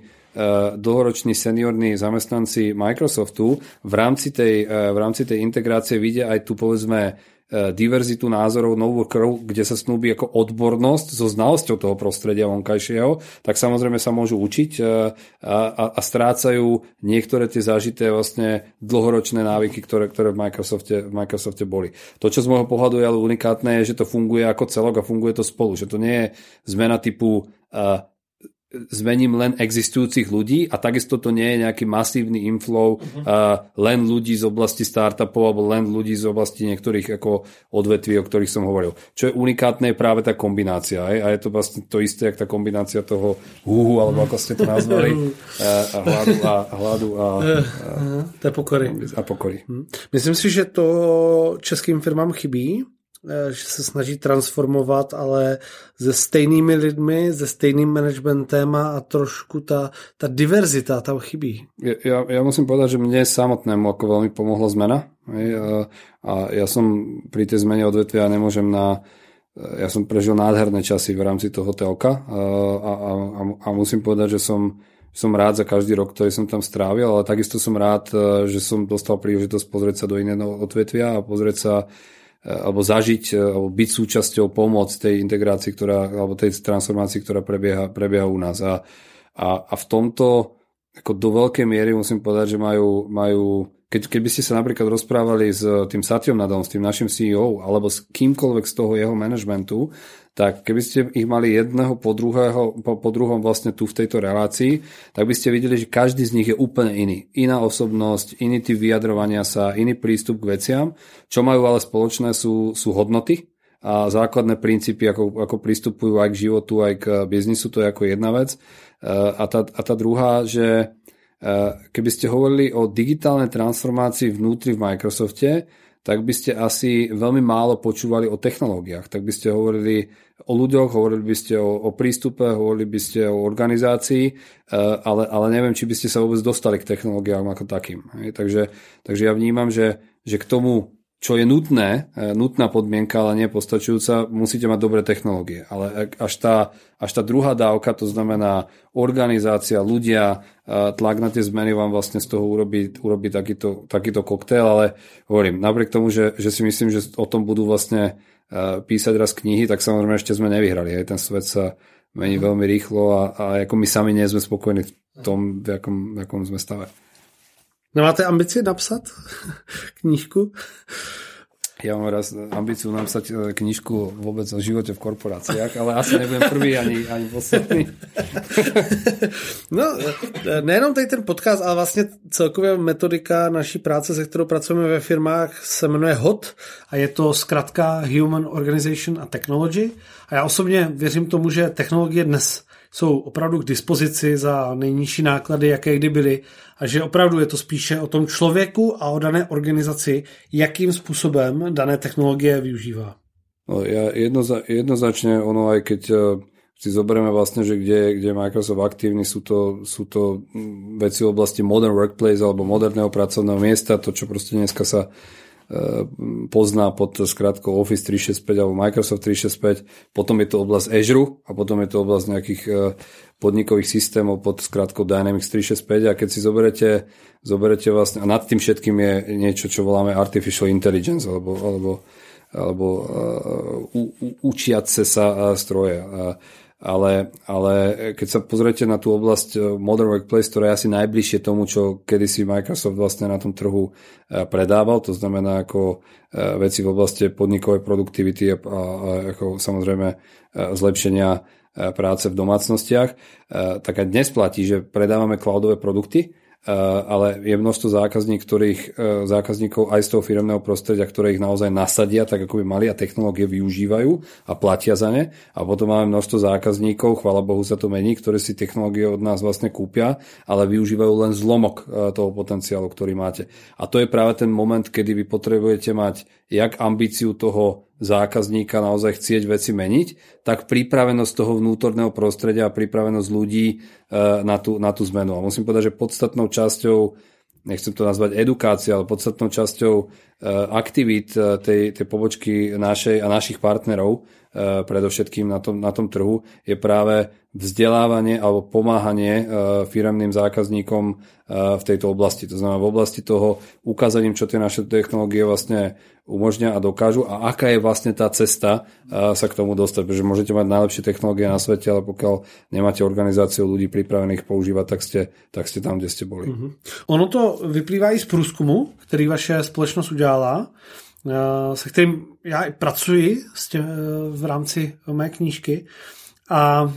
dlhoroční seniorní zamestnanci Microsoftu v rámci tej, e, v rámci tej integrácie vidia aj tu povedzme diverzitu názorov, novú krv, kde sa snúbi ako odbornosť so znalosťou toho prostredia vonkajšieho, tak samozrejme sa môžu učiť e, a, a, a strácajú niektoré tie zažité vlastne dlhoročné návyky, ktoré, ktoré v, Microsofte, v Microsofte boli. To, čo z môjho pohľadu je ale unikátne, je, že to funguje ako celok a funguje to spolu. Že to nie je zmena typu uh, zmením len existujúcich ľudí a takisto to nie je nejaký masívny inflow uh-huh. uh, len ľudí z oblasti startupov alebo len ľudí z oblasti niektorých ako odvetví, o ktorých som hovoril. Čo je unikátne je práve tá kombinácia. Aj? A je to vlastne to isté, jak tá kombinácia toho húhu, alebo ako ste to nazvali, a hladu a, hladu a, a, a pokory. A pokory. Hm. Myslím si, že to českým firmám chybí, Eh, že se snaží transformovat, ale se stejnými lidmi, se stejným managementem a trošku ta, ta diverzita tam chybí. Ja, ja musím povedať, že mne samotnému ako veľmi pomohla zmena. A, a ja som pri tej zmene odvetvia nemôžem na ja som prežil nádherné časy v rámci toho telka a, a, a, a musím povedať, že som som rád za každý rok, ktorý som tam strávil, ale takisto som rád, eh, že som dostal príležitosť pozrieť sa do iného odvetvia a pozrieť sa Eh, alebo zažiť, eh, alebo byť súčasťou pomoc tej integrácii, ktorá, alebo tej transformácii, ktorá prebieha, prebieha u nás. A, a, a v tomto ako do veľkej miery musím povedať, že majú, majú keď, keby ste sa napríklad rozprávali s tým Satyom Nadom, s tým našim CEO, alebo s kýmkoľvek z toho jeho manažmentu, tak keby ste ich mali jedného po, druhého, po, po druhom vlastne tu v tejto relácii, tak by ste videli, že každý z nich je úplne iný. Iná osobnosť, iný typ vyjadrovania sa, iný prístup k veciam. Čo majú ale spoločné sú, sú hodnoty, a základné princípy, ako, ako pristupujú aj k životu, aj k biznisu, to je ako jedna vec. E, a tá, a tá druhá, že Eh, keby ste hovorili o digitálnej transformácii vnútri v Microsofte, tak by ste asi veľmi málo počúvali o technológiách. Tak by ste hovorili o ľuďoch, hovorili by ste o, o prístupe, hovorili by ste o organizácii, eh, ale, ale neviem, či by ste sa vôbec dostali k technológiám ako takým. Takže, takže ja vnímam, že, že k tomu čo je nutné, e, nutná podmienka, ale nie postačujúca, musíte mať dobré technológie. Ale až tá, až tá druhá dávka, to znamená organizácia, ľudia, e, tlak na tie zmeny vám vlastne z toho urobí, urobí takýto, takýto koktail, ale hovorím, napriek tomu, že, že si myslím, že o tom budú vlastne e, písať raz knihy, tak samozrejme ešte sme nevyhrali. Aj ten svet sa mení veľmi rýchlo a, a ako my sami nie sme spokojní v tom, v jakom, v jakom sme stave. Nemáte ambici napsat knížku? Ja mám raz ambíciu napsať e, knižku vôbec o živote v korporáciách, ale asi nebudem prvý ani, ani posledný. No, e, nejenom tady ten podcast, ale vlastně celkově metodika naší práce, se kterou pracujeme ve firmách, se jmenuje HOT a je to zkrátka Human Organization a Technology. A já osobně věřím tomu, že technologie dnes jsou opravdu k dispozici za nejnižší náklady, jaké kdy byly a že opravdu je to spíše o tom člověku a o dané organizaci, jakým způsobem dané technologie využívá. No, ja jednoza, jednoznačne ono, aj keď e, si zoberieme vlastne, že kde, kde je Microsoft aktívny, sú to, sú to veci v oblasti modern workplace alebo moderného pracovného miesta, to, čo proste dneska sa pozná pod skratkou Office 365 alebo Microsoft 365, potom je to oblasť Azure a potom je to oblasť nejakých e, podnikových systémov pod skratkou Dynamics 365 a keď si zoberete, zoberete vlastne, a nad tým všetkým je niečo, čo voláme Artificial Intelligence alebo, alebo, alebo uh, u, u, učiace sa stroje. Uh, ale, ale keď sa pozriete na tú oblasť eh, Modern Workplace, ktorá je asi najbližšie tomu, čo kedysi Microsoft vlastne na tom trhu eh, predával, to znamená ako eh, veci v oblasti podnikovej produktivity a, a ako samozrejme zlepšenia práce v domácnostiach, tak aj dnes platí, že predávame cloudové produkty, ale je množstvo zákazník, ktorých, eh, zákazníkov aj z toho firmného prostredia, ktoré ich naozaj nasadia, tak ako by mali a technológie využívajú a platia za ne. A potom máme množstvo zákazníkov, chvala Bohu sa to mení, ktoré si technológie od nás vlastne kúpia, ale využívajú len zlomok eh, toho potenciálu, ktorý máte. A to je práve ten moment, kedy vy potrebujete mať jak ambíciu toho zákazníka naozaj chcieť veci meniť, tak pripravenosť toho vnútorného prostredia a pripravenosť ľudí e, na tú, na tú zmenu. A musím povedať, že podstatnou časťou, nechcem to nazvať edukácia, ale podstatnou časťou e, aktivít e, tej, tej pobočky našej a našich partnerov predovšetkým na tom, na tom trhu, je práve vzdelávanie alebo pomáhanie firemným zákazníkom v tejto oblasti. To znamená v oblasti toho ukázaním, čo tie naše technológie vlastne umožňa a dokážu a aká je vlastne tá cesta sa k tomu dostať. Pretože môžete mať najlepšie technológie na svete, ale pokiaľ nemáte organizáciu ľudí pripravených používať, tak ste, tak ste tam, kde ste boli. Mm-hmm. Ono to vyplývá i z průzkumu, který vaše společnost udělala, se kterým já pracuji v rámci mé knížky. A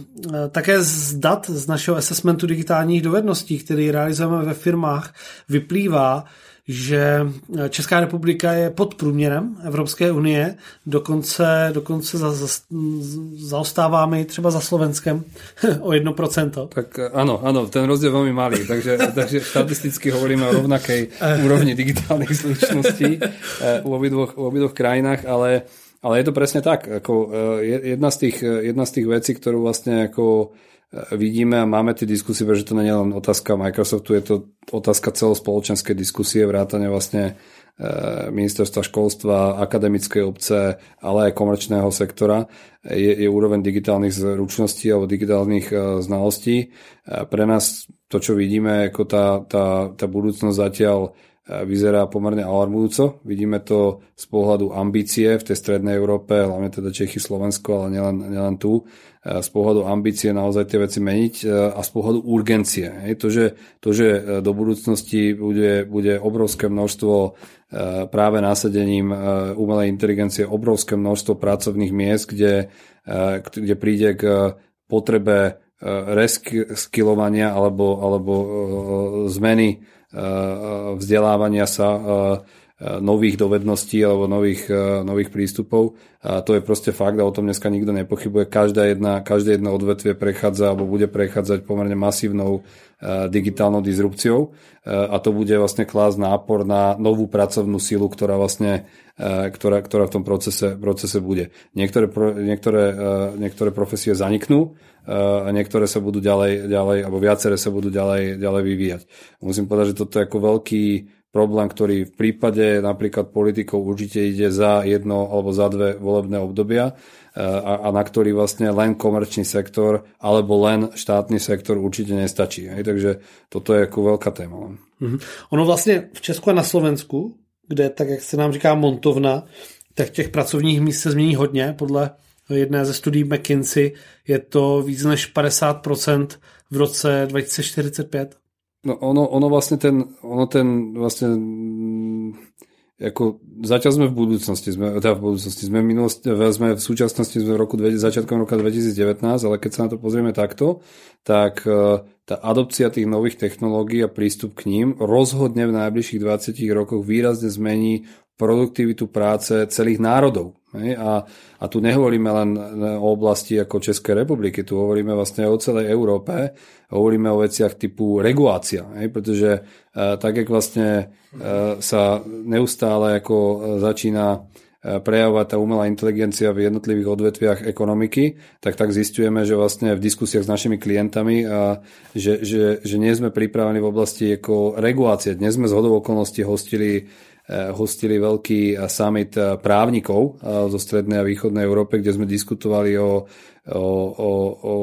také z dat z našeho assessmentu digitálních dovedností, který realizujeme ve firmách, vyplývá, že Česká republika je pod průměrem Evropské unie, dokonce, dokonce za, za, zaostáváme třeba za Slovenskem o 1%. Tak áno, áno, ten rozdiel veľmi malý, takže, takže štatisticky hovoríme o rovnakej úrovni digitálnych zručností eh, u obidvoch, u obidvoch krajinách, ale, ale je to presne tak. Ako, eh, jedna, z tých, jedna z tých vecí, ktorú vlastne ako vidíme a máme tie diskusie, pretože to nie je len otázka Microsoftu, je to otázka celospoločenskej diskusie, vrátane vlastne e, ministerstva školstva, akademickej obce, ale aj komerčného sektora je, je úroveň digitálnych zručností alebo digitálnych e, znalostí. E, pre nás to, čo vidíme, ako tá, tá, tá budúcnosť zatiaľ vyzerá pomerne alarmujúco. Vidíme to z pohľadu ambície v tej strednej Európe, hlavne teda Čechy, Slovensko, ale nielen, nielen tu. Z pohľadu ambície naozaj tie veci meniť a z pohľadu urgencie. To, že, to, že do budúcnosti bude, bude obrovské množstvo práve násadením umelej inteligencie, obrovské množstvo pracovných miest, kde, kde príde k potrebe reskilovania alebo, alebo zmeny vzdelávania sa nových dovedností alebo nových, nových prístupov. A to je proste fakt a o tom dneska nikto nepochybuje. Každá jedna, každé jedno odvetvie prechádza alebo bude prechádzať pomerne masívnou digitálnou disrupciou a to bude vlastne klásť nápor na novú pracovnú silu, ktorá vlastne ktorá, ktorá v tom procese, procese bude. Niektoré, niektoré, niektoré profesie zaniknú, a niektoré sa budú ďalej, ďalej alebo viaceré sa budú ďalej, ďalej vyvíjať. Musím povedať, že toto je ako veľký, problém, ktorý v prípade napríklad politikov určite ide za jedno alebo za dve volebné obdobia a, a na ktorý vlastne len komerčný sektor alebo len štátny sektor určite nestačí. Hej? Takže toto je ako veľká téma. Mm-hmm. Ono vlastně v Česku a na Slovensku, kde, tak jak se nám říká montovna, tak těch pracovních míst se změní hodně. Podle jedné ze studií McKinsey je to víc než 50% v roce 2045. No ono, ono vlastne ten, ono ten vlastne ako zatiaľ sme v budúcnosti, sme, teda v budúcnosti, sme v, minulosti, sme v súčasnosti, sme v roku, začiatkom roka 2019, ale keď sa na to pozrieme takto, tak e, tá adopcia tých nových technológií a prístup k ním rozhodne v najbližších 20 rokoch výrazne zmení produktivitu práce celých národov. A, a tu nehovoríme len o oblasti ako Českej republiky, tu hovoríme vlastne o celej Európe, hovoríme o veciach typu regulácia, pretože e, tak, jak vlastne e, sa neustále ako e, začína prejavovať tá umelá inteligencia v jednotlivých odvetviach ekonomiky, tak tak zistujeme, že vlastne v diskusiách s našimi klientami, a že, že, že nie sme pripravení v oblasti ako regulácie. Dnes sme z hodov okolností hostili hostili veľký eh, summit eh, právnikov zo strednej a východnej Európe, kde sme diskutovali o, o, o, o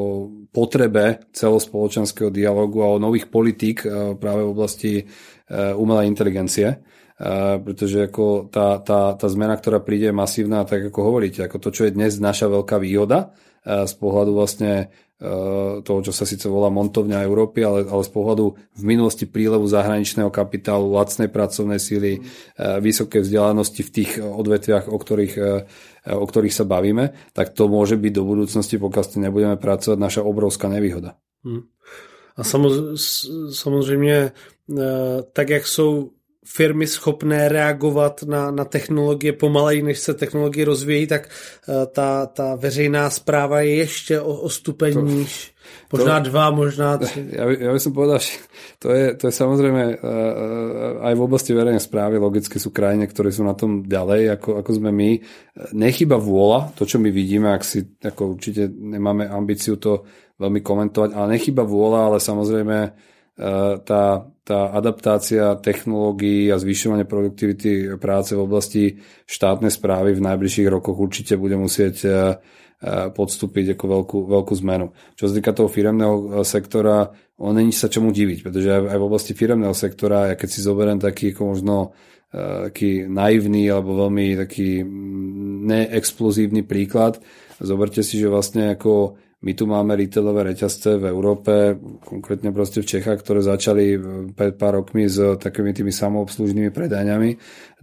potrebe celospoločenského dialogu a o nových politík práve v oblasti umelej inteligencie. pretože ako tá, tá, tá zmena, ktorá príde je masívna, tak ako hovoríte, ako to, čo je dnes naša veľká výhoda z pohľadu vlastne Eh, toho, čo sa síce volá montovňa Európy, ale, ale z pohľadu v minulosti prílevu zahraničného kapitálu, lacnej pracovnej síly, eh, vysokej vzdelanosti v tých odvetviach, o ktorých, eh, o ktorých sa bavíme, tak to môže byť do budúcnosti, pokiaľ ste nebudeme pracovať, naša obrovská nevýhoda. Hmm. A samozřejmě, tak jak jsou firmy schopné reagovat na, na technologie pomaleji, než se technologie rozvíjí, tak uh, ta, ta veřejná správa je ještě o, o stupeň níž. Možná to, dva, možná tři. Ja, ja by som povedal, že to je, to je samozrejme uh, uh, aj v oblasti verejnej správy logicky sú krajiny, ktoré sú na tom ďalej, ako, ako sme my. Nechyba vôľa, to čo my vidíme, ak si ako určite nemáme ambíciu to veľmi komentovať, ale nechyba vôľa, ale samozrejme tá tá adaptácia technológií a zvyšovanie produktivity práce v oblasti štátnej správy v najbližších rokoch určite bude musieť e, e, podstúpiť ako veľkú, veľkú zmenu. Čo sa týka toho firemného e, sektora, on není sa čomu diviť, pretože aj v oblasti firemného sektora, ja keď si zoberiem taký ako možno taký naivný alebo veľmi taký neexplozívny príklad, zoberte si, že vlastne ako my tu máme retailové reťazce v Európe, konkrétne proste v Čechách, ktoré začali pred pár rokmi s takými tými samoobslužnými predajňami.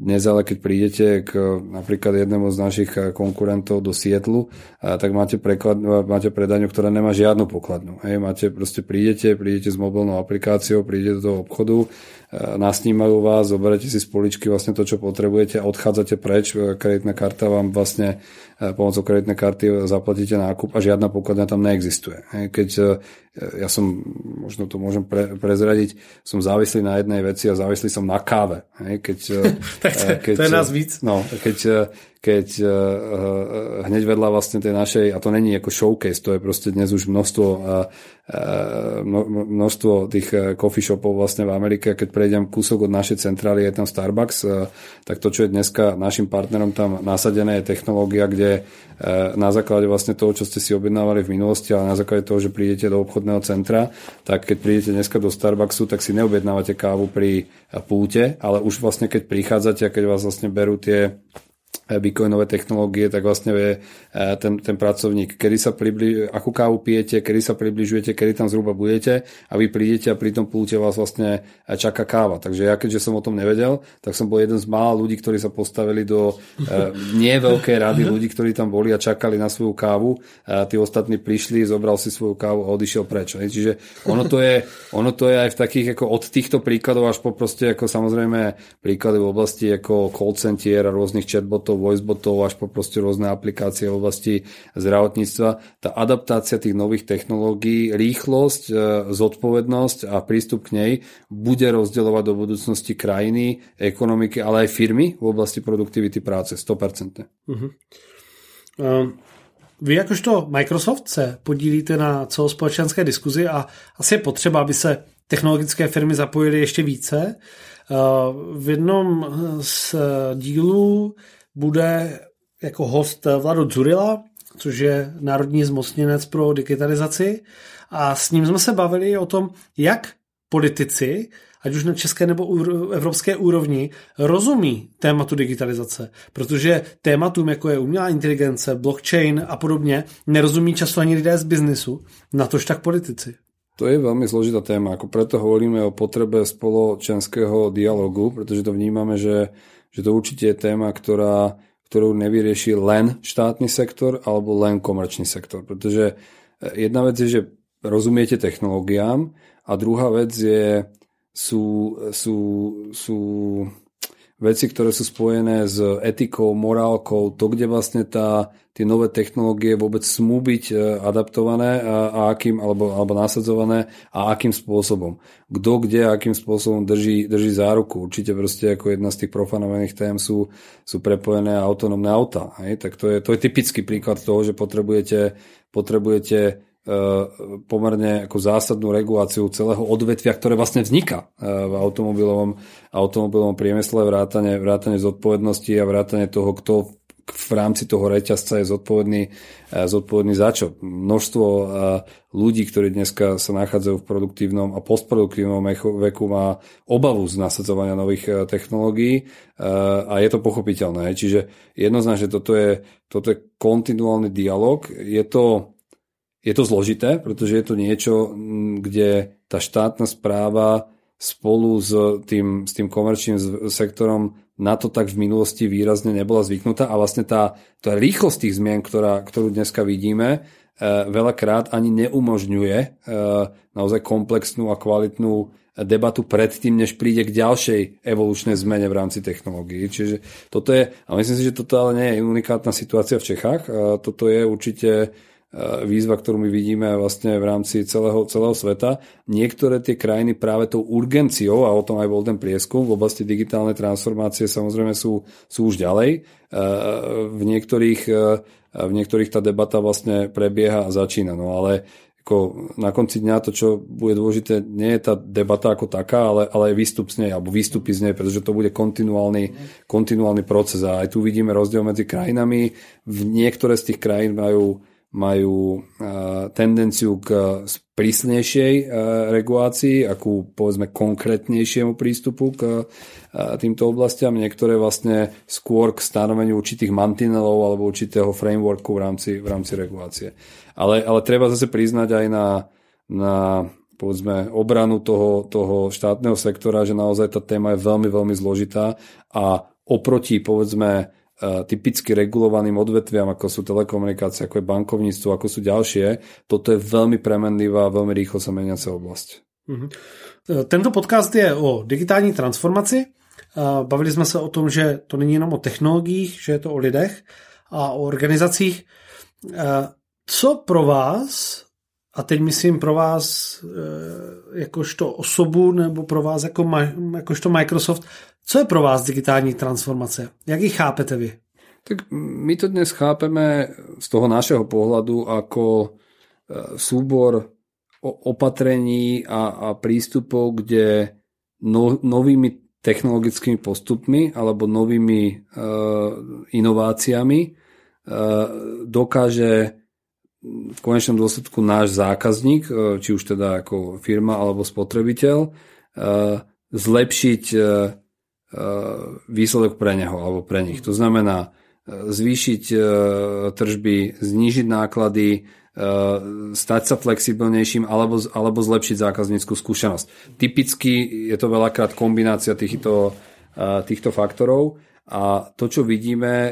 Dnes ale keď prídete k napríklad jednému z našich konkurentov do Sietlu, tak máte, preklad, máte predajňu, ktorá nemá žiadnu pokladnu. Hej, máte, proste prídete, prídete s mobilnou aplikáciou, prídete do toho obchodu, nasnímajú vás, zoberete si z poličky vlastne to, čo potrebujete a odchádzate preč. Kreditná karta vám vlastne e, pomocou kreditnej karty zaplatíte nákup a žiadna pokladňa tam neexistuje. Keď e, ja som, možno to môžem pre, prezradiť, som závislý na jednej veci a závislý som na káve. Keď, e, tak to, keď, to je nás víc. No, keď keď uh, hneď vedľa vlastne tej našej, a to není ako showcase, to je proste dnes už množstvo, uh, množstvo tých coffee shopov vlastne v Amerike, keď prejdem kúsok od našej centrály, je tam Starbucks, tak to, čo je dneska našim partnerom tam nasadené, je technológia, kde na základe vlastne toho, čo ste si objednávali v minulosti, ale na základe toho, že prídete do obchodného centra, tak keď prídete dneska do Starbucksu, tak si neobjednávate kávu pri púte, ale už vlastne keď prichádzate a keď vás vlastne berú tie bitcoinové technológie, tak vlastne vie eh, ten, ten pracovník, kedy sa približ, akú kávu pijete, kedy sa približujete, kedy tam zhruba budete a vy prídete a pri tom púte vás vlastne eh, čaká káva. Takže ja, keďže som o tom nevedel, tak som bol jeden z mála ľudí, ktorí sa postavili do e, nie veľkej rady ľudí, ktorí tam boli a čakali na svoju kávu. A tí ostatní prišli, zobral si svoju kávu a odišiel preč. Čiže ono to je, ono to je aj v takých, ako od týchto príkladov až po proste, ako samozrejme príklady v oblasti ako call center a rôznych chatbotov, voicebotov až po proste rôzne aplikácie v oblasti zdravotníctva. Tá adaptácia tých nových technológií, rýchlosť, e, zodpovednosť a prístup k nej bude rozdeľovať do budúcnosti krajiny, ekonomiky, ale aj firmy v oblasti produktivity práce 100%. Uh-huh. Um, vy jakožto Microsoft se podílíte na celospolečenské diskuzi a asi je potřeba, aby se technologické firmy zapojily ještě více. V jednom z dílů bude jako host Vlado Dzurila, což je národní zmocněnec pro digitalizaci a s ním jsme se bavili o tom, jak politici, ať už na české nebo evropské úrovni, rozumí tématu digitalizace, protože tématům, jako je umělá inteligence, blockchain a podobně, nerozumí často ani lidé z biznisu, natož tak politici. To je veľmi zložitá téma, ako preto hovoríme o potrebe spoločenského dialogu, pretože to vnímame, že, že to určite je téma, ktorá, ktorú nevyrieši len štátny sektor alebo len komerčný sektor. Pretože jedna vec je, že rozumiete technológiám a druhá vec je, sú, sú, sú veci, ktoré sú spojené s etikou, morálkou, to, kde vlastne tá, tie nové technológie vôbec smú byť e, adaptované a, a akým, alebo, alebo nasadzované a akým spôsobom. Kto kde a akým spôsobom drží, drží záruku. Určite proste ako jedna z tých profanovaných tém sú, sú prepojené autonómne auta. Hej? Tak to je, to je typický príklad toho, že potrebujete, potrebujete E, pomerne ako zásadnú reguláciu celého odvetvia, ktoré vlastne vzniká e, v automobilovom, automobilovom priemysle, vrátane, vrátane zodpovednosti a vrátane toho, kto v rámci toho reťazca je zodpovedný, e, zodpovedný za čo. Množstvo ľudí, ktorí dneska sa nachádzajú v produktívnom a postproduktívnom veku má obavu z nasadzovania nových technológií a je to pochopiteľné. Čiže jednoznačne toto je, toto je kontinuálny dialog. Je to je to zložité, pretože je to niečo, kde tá štátna správa spolu s tým, s tým komerčným sektorom na to tak v minulosti výrazne nebola zvyknutá a vlastne tá, tá rýchlosť tých zmien, ktorá, ktorú dneska vidíme, e, veľakrát ani neumožňuje e, naozaj komplexnú a kvalitnú debatu predtým, než príde k ďalšej evolučnej zmene v rámci technológií. Čiže toto je, a myslím si, že toto ale nie je unikátna situácia v Čechách. Toto je určite E, výzva, ktorú my vidíme vlastne v rámci celého, celého sveta. Niektoré tie krajiny práve tou urgenciou, a o tom aj bol ten prieskum, v oblasti digitálnej transformácie samozrejme sú, sú už ďalej. E, v niektorých, e, v niektorých tá debata vlastne prebieha a začína. No ale ako na konci dňa to, čo bude dôležité, nie je tá debata ako taká, ale, ale výstup z nej, alebo výstupy z nej, pretože to bude kontinuálny, kontinuálny proces. A aj tu vidíme rozdiel medzi krajinami. V niektoré z tých krajín majú majú tendenciu k prísnejšej regulácii, akú povedzme konkrétnejšiemu prístupu k týmto oblastiam, niektoré vlastne skôr k stanoveniu určitých mantinelov alebo určitého frameworku v rámci, v rámci regulácie. Ale, ale treba zase priznať aj na, na povedzme, obranu toho, toho štátneho sektora, že naozaj tá téma je veľmi, veľmi zložitá a oproti, povedzme, typicky regulovaným odvetviam, ako sú telekomunikácie, ako je bankovníctvo, ako sú ďalšie, toto je veľmi premenlivá, veľmi rýchlo sa meniaca oblasť. Mm-hmm. Tento podcast je o digitální transformaci. Bavili jsme se o tom, že to není jenom o technologiích, že je to o lidech a o organizacích. Co pro vás, a teď myslím pro vás jakožto osobu nebo pro vás jako, jakožto Microsoft, co je pro vás digitální transformace? Jak ji chápete vy? Tak my to dnes chápeme z toho našeho pohľadu ako e, súbor opatrení a, a prístupov, kde no, novými technologickými postupmi alebo novými e, inováciami e, dokáže v konečnom dôsledku náš zákazník, e, či už teda ako firma alebo spotrebiteľ, e, zlepšiť e, výsledok pre neho alebo pre nich. To znamená zvýšiť tržby, znížiť náklady, stať sa flexibilnejším alebo, alebo zlepšiť zákazníckú skúsenosť. Typicky je to veľakrát kombinácia týchto, týchto faktorov a to, čo vidíme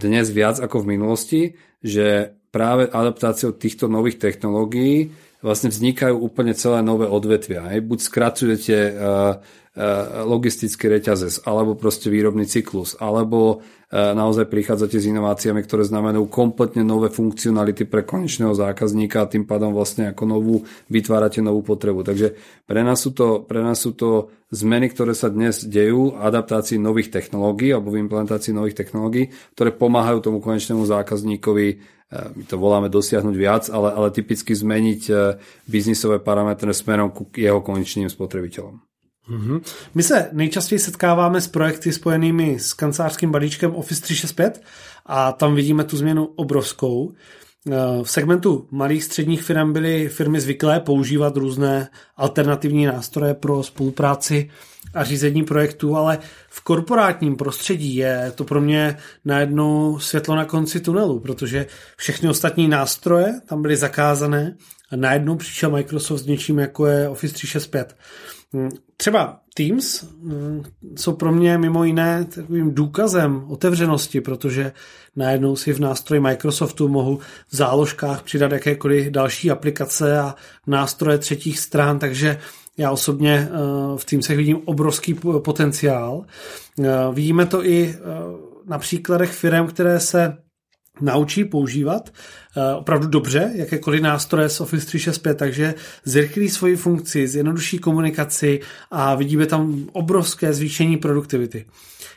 dnes viac ako v minulosti, že práve adaptáciou týchto nových technológií vlastne vznikajú úplne celé nové odvetvia. Hej. Buď skracujete uh, uh, logistický reťazec, alebo proste výrobný cyklus, alebo naozaj prichádzate s inováciami, ktoré znamenajú kompletne nové funkcionality pre konečného zákazníka a tým pádom vlastne ako novú vytvárate novú potrebu. Takže pre nás sú to, pre nás sú to zmeny, ktoré sa dnes dejú, adaptácii nových technológií alebo v implementácii nových technológií, ktoré pomáhajú tomu konečnému zákazníkovi my to voláme dosiahnuť viac, ale, ale typicky zmeniť biznisové parametre smerom ku jeho konečným spotrebiteľom. Mm-hmm. My se nejčastěji setkáváme s projekty spojenými s kancelářským balíčkem Office 365 a tam vidíme tu změnu obrovskou. V segmentu malých středních firm byly firmy zvyklé používat různé alternativní nástroje pro spolupráci a řízení projektů, ale v korporátním prostředí je to pro mě najednou světlo na konci tunelu, protože všechny ostatní nástroje tam byly zakázané a najednou přišel Microsoft s něčím, jako je Office 365. Hm, třeba Teams jsou pro mě mimo jiné takovým důkazem otevřenosti, protože najednou si v nástroji Microsoftu mohu v záložkách přidat jakékoliv další aplikace a nástroje třetích stran, takže já osobně eh, v Teamsech vidím obrovský potenciál. Eh, vidíme to i eh, na příkladech firm, které se naučí používat uh, opravdu dobře jakékoliv nástroje z Office 365, takže zrychlí svoji funkci, zjednoduší komunikaci a vidíme tam obrovské zvýšení produktivity.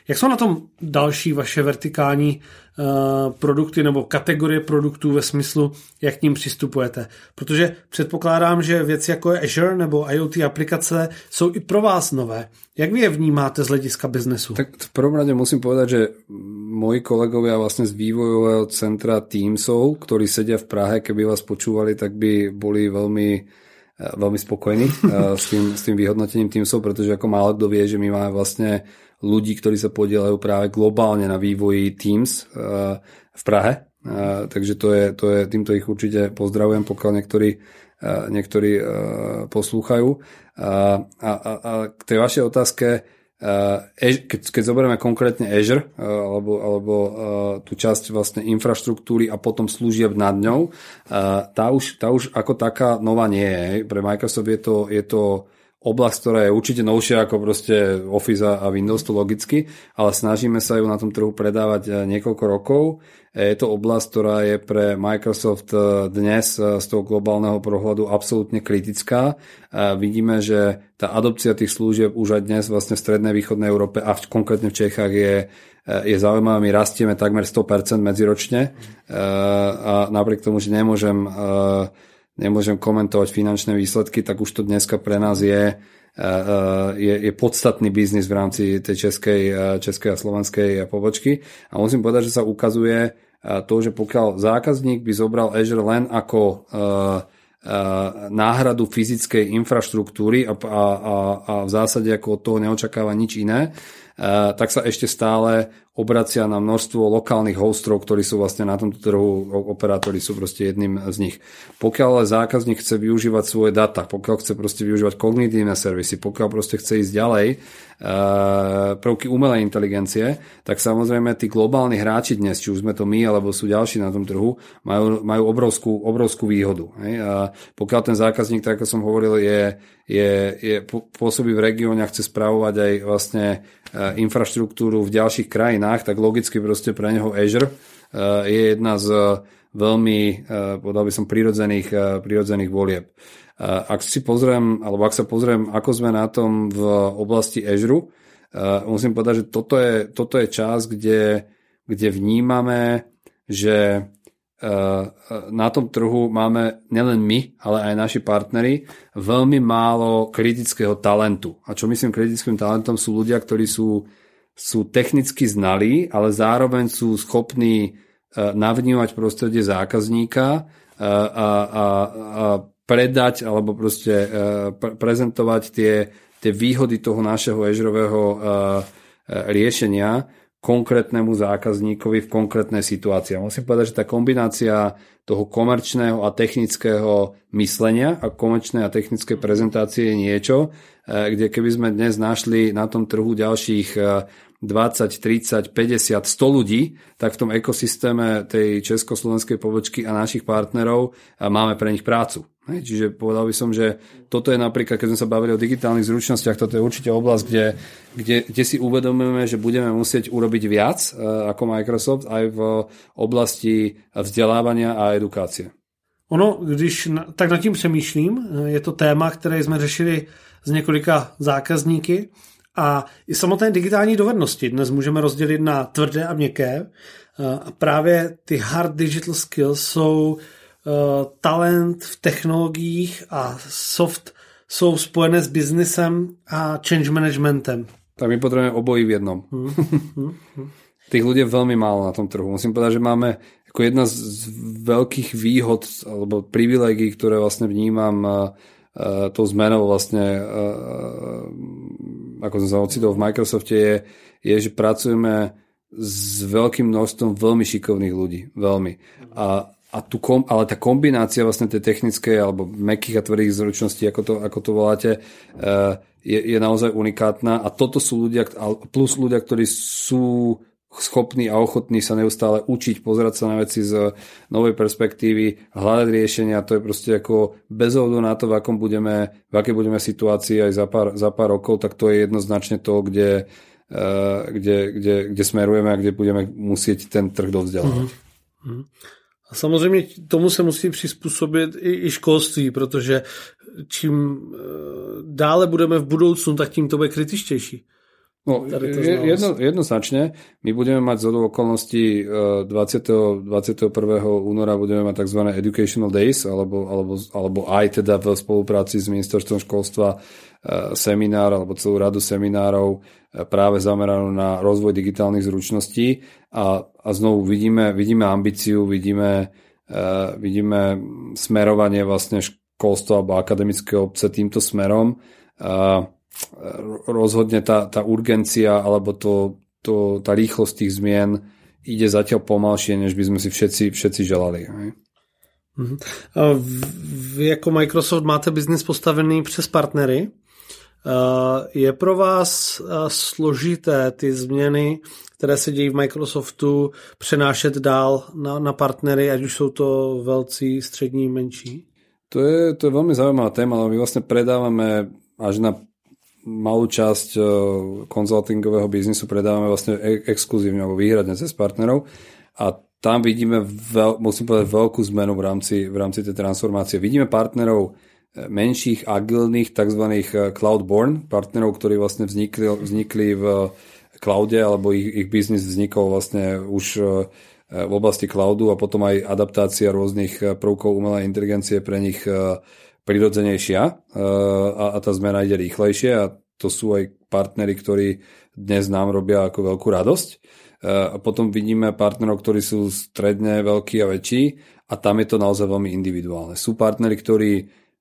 Jak jsou na tom další vaše vertikální uh, produkty nebo kategorie produktů ve smyslu, jak k ním přistupujete? Protože předpokládám, že věci jako je Azure nebo IoT aplikace jsou i pro vás nové. Jak vy je vnímáte z hlediska biznesu? Tak v prvom rade musím povedať, že moji kolegovia vlastne z vývojového centra Teamsov, ktorí sedia v Prahe, keby vás počúvali, tak by boli veľmi eh, veľmi spokojní eh, s tým, s tým vyhodnotením Teamsov, pretože ako málo kto vie, že my máme vlastne ľudí, ktorí sa podielajú práve globálne na vývoji Teams eh, v Prahe. Eh, takže to je, to je, týmto ich určite pozdravujem, pokiaľ niektorí, eh, niektorí poslúchajú. A, a, a k tej vašej otázke, keď, keď zoberieme konkrétne Azure alebo, alebo tú časť vlastne infraštruktúry a potom služieb nad ňou, tá už, tá už ako taká nová nie je. Pre Microsoft je to, je to oblasť, ktorá je určite novšia ako proste Office a Windows, to logicky, ale snažíme sa ju na tom trhu predávať eh, niekoľko rokov. Je to oblasť, ktorá je pre Microsoft eh, dnes eh, z toho globálneho pohľadu absolútne kritická. Vidíme, že tá adopcia tých služieb už aj dnes vlastne v strednej východnej Európe a v, konkrétne v Čechách je, je zaujímavé. My rastieme takmer 100% medziročne a napriek tomu, že nemôžem nemôžem komentovať finančné výsledky, tak už to dneska pre nás je, eh, eh, je, je podstatný biznis v rámci tej českej, eh, českej a slovenskej pobočky. A musím povedať, že sa ukazuje to, že pokiaľ zákazník by zobral Azure len ako náhradu fyzickej infraštruktúry a, a, a v zásade ako od toho neočakáva nič iné, tak sa ešte stále obracia na množstvo lokálnych hostrov, ktorí sú vlastne na tomto trhu, operátori sú proste jedným z nich. Pokiaľ ale zákazník chce využívať svoje data, pokiaľ chce proste využívať kognitívne servisy, pokiaľ proste chce ísť ďalej, eh, prvky umelej inteligencie, tak samozrejme tí globálni hráči dnes, či už sme to my, alebo sú ďalší na tom trhu, majú, majú obrovskú, obrovskú výhodu. Hej? A pokiaľ ten zákazník, tak ako som hovoril, je, je, je pôsobí v regióne a chce spravovať aj vlastne eh, infraštruktúru v ďalších krajinách, cenách, tak logicky proste pre neho Azure eh, je jedna z veľmi, eh, povedal by som, prirodzených, eh, prirodzených volieb. Ak si pozriem, alebo ak sa pozriem, ako sme na tom v oblasti Azure, musím povedať, že toto je, toto je čas, kde, kde vnímame, že na tom trhu máme nielen my, ale aj naši partnery veľmi málo kritického talentu. A čo myslím kritickým talentom sú ľudia, ktorí sú sú technicky znalí, ale zároveň sú schopní e, navnímať prostredie zákazníka e, a, a, a predať alebo proste e, prezentovať tie, tie výhody toho našeho Azureového riešenia konkrétnemu zákazníkovi v konkrétnej situácii. Musím povedať, že tá kombinácia toho komerčného a technického myslenia a komerčnej a technické prezentácie je niečo, kde keby sme dnes našli na tom trhu ďalších 20, 30, 50, 100 ľudí, tak v tom ekosystéme tej československej pobočky a našich partnerov máme pre nich prácu. Čiže povedal by som, že toto je napríklad, keď sme sa bavili o digitálnych zručnostiach, toto je určite oblasť, kde, kde, kde si uvedomujeme, že budeme musieť urobiť viac e, ako Microsoft aj v oblasti vzdelávania a edukácie. Ono, když tak nad tím přemýšlím, e, je to téma, které jsme řešili s několika zákazníky a i samotné digitální dovednosti dnes můžeme rozdělit na tvrdé a měkké. A právě ty hard digital skills jsou uh, talent v technologiích a soft jsou spojené s biznesem a change managementem. Tak my potrebujeme obojí v jednom. Hmm. Hmm. Tých ľudí je veľmi málo na tom trhu. Musím povedať, že máme ako jedna z veľkých výhod alebo privilegií, ktoré vlastne vnímam uh, tou zmenou vlastne uh, ako som sa ocitol v Microsofte, je, je, že pracujeme s veľkým množstvom veľmi šikovných ľudí. Veľmi. A, a tu kom, ale tá kombinácia vlastne tej technickej alebo mekých a tvrdých zručností, ako to, ako to voláte, eh, je, je naozaj unikátna a toto sú ľudia, plus ľudia, ktorí sú schopní a ochotní sa neustále učiť, pozerať sa na veci z novej perspektívy, hľadať riešenia, to je proste ako bez ohľadu na to, v, akom budeme, v akej budeme situácii aj za pár, za pár rokov, tak to je jednoznačne to, kde, uh, kde, kde, kde smerujeme a kde budeme musieť ten trh dovzdelávať. Mm-hmm. A samozřejmě tomu se musí přizpůsobit i, i školství, protože čím eh, dále budeme v budoucnu, tak tím to bude kritičtější. No, jedno, jednoznačne. My budeme mať zo okolností 20. 21. února budeme mať tzv. Educational Days, alebo, alebo, alebo aj teda v spolupráci s ministerstvom školstva e, seminár alebo celú radu seminárov e, práve zameranú na rozvoj digitálnych zručností a, a znovu vidíme, vidíme ambíciu, vidíme, vidíme smerovanie vlastne školstva alebo akademické obce týmto smerom. Uh, rozhodne tá, tá urgencia alebo to, to, tá rýchlosť tých zmien ide zatiaľ pomalšie, než by sme si všetci, všetci želali. Hej. Mhm. Vy jako Microsoft máte biznis postavený přes partnery. Je pro vás složité ty změny, které se dějí v Microsoftu, přenášet dál na, na partnery, ať už jsou to velcí, střední, menší? To je, to je veľmi zaujímavá téma, ale my vlastne predávame až na malú časť e, konzultingového biznisu predávame vlastne e- exkluzívne alebo výhradne cez partnerov a tam vidíme, veľ, musím povedať, veľkú zmenu v rámci, v rámci tej transformácie. Vidíme partnerov e, menších, agilných, tzv. cloud-born partnerov, ktorí vlastne vznikli, vznikli v cloude, alebo ich, ich biznis vznikol vlastne už v oblasti cloudu a potom aj adaptácia rôznych prvkov umelej inteligencie pre nich prirodzenejšia a, a tá zmena ide rýchlejšie a to sú aj partnery, ktorí dnes nám robia ako veľkú radosť. A potom vidíme partnerov, ktorí sú stredne veľkí a väčší a tam je to naozaj veľmi individuálne. Sú partnery, ktorí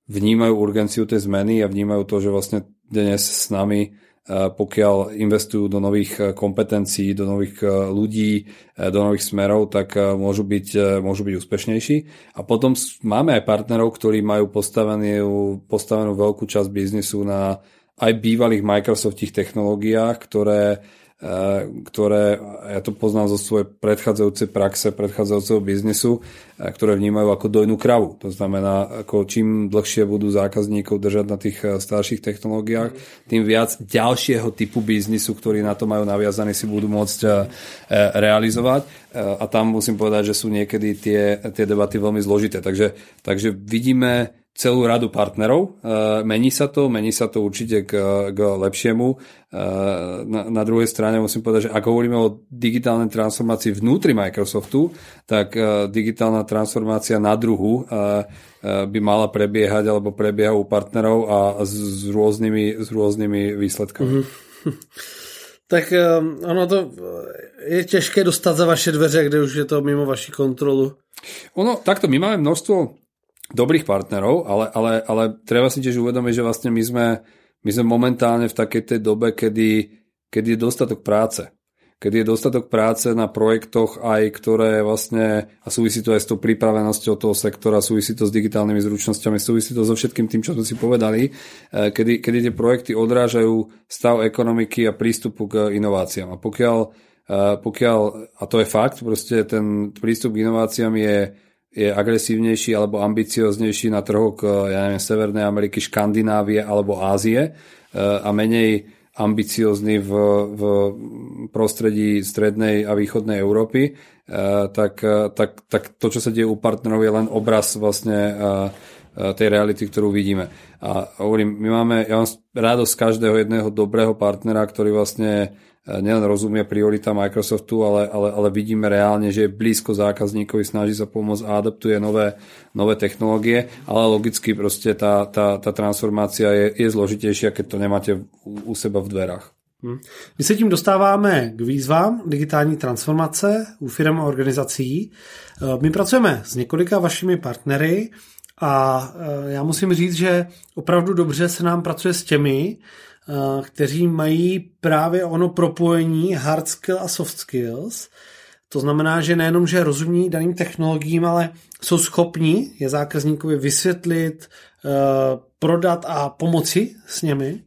vnímajú urgenciu tej zmeny a vnímajú to, že vlastne dnes s nami pokiaľ investujú do nových e, kompetencií, do nových e, ľudí, do nových smerov, tak môžu byť, môžu byť úspešnejší. A potom máme aj partnerov, ktorí majú postavenú, postavenú veľkú časť biznisu na aj bývalých Microsoftích technológiách, ktoré Eh, ktoré, ja to poznám zo svojej predchádzajúcej praxe, predchádzajúceho biznisu, eh, ktoré vnímajú ako dojnú kravu. To znamená, ako čím dlhšie budú zákazníkov držať na tých eh, starších technológiách, tým viac ďalšieho typu biznisu, ktorý na to majú naviazaný, si budú môcť realizovať. A tam musím povedať, že sú niekedy tie, tie debaty veľmi zložité. Takže, takže vidíme celú radu partnerov. E, mení sa to, mení sa to určite k, k lepšiemu. E, na, na druhej strane musím povedať, že ak hovoríme o digitálnej transformácii vnútri Microsoftu, tak e, digitálna transformácia na druhu by mala prebiehať alebo prebieha u partnerov a s, s, rôznymi, s rôznymi výsledkami. Mm-hmm. Tak ono to je těžké dostat za vaše dveře, kde už je to mimo vaši kontrolu. Ono, takto, my máme množstvo dobrých partnerov, ale, ale, ale treba si tiež uvedomiť, že vlastne my sme, my sme momentálne v takej tej dobe, kedy, kedy je dostatok práce. kedy je dostatok práce na projektoch aj, ktoré vlastne, a súvisí to aj s tou pripravenosťou toho sektora, súvisí to s digitálnymi zručnosťami, súvisí to so všetkým tým, čo sme si povedali, e, kedy, kedy tie projekty odrážajú stav ekonomiky a prístupu k inováciám. A pokiaľ, e, pokiaľ a to je fakt, proste ten prístup k inováciám je je agresívnejší alebo ambicioznejší na trhoch ja neviem, Severnej Ameriky, Škandinávie alebo Ázie a menej ambiciózny v, v prostredí strednej a východnej Európy, e, tak, e, tak, tak to, čo sa deje u partnerov, je len obraz vlastne e, tej reality, ktorú vidíme. A hovorím, my máme, ja mám radosť každého jedného dobrého partnera, ktorý vlastne nielen rozumie priorita Microsoftu, ale, ale, ale vidíme reálne, že je blízko zákazníkovi, snaží sa pomôcť a adaptuje nové, nové technológie, ale logicky proste tá, tá, tá transformácia je, je zložitejšia, keď to nemáte u, u seba v dverách. Hm. My se tím dostáváme k výzvám digitální transformace u firm a organizací. Eh, my pracujeme s několika vašimi partnery a eh, já musím říct, že opravdu dobře se nám pracuje s těmi, kteří mají právě ono propojení hard skill a soft skills. To znamená, že nejenom, že rozumí daným technologiím, ale jsou schopni je zákazníkovi vysvětlit, eh, prodat a pomoci s nimi.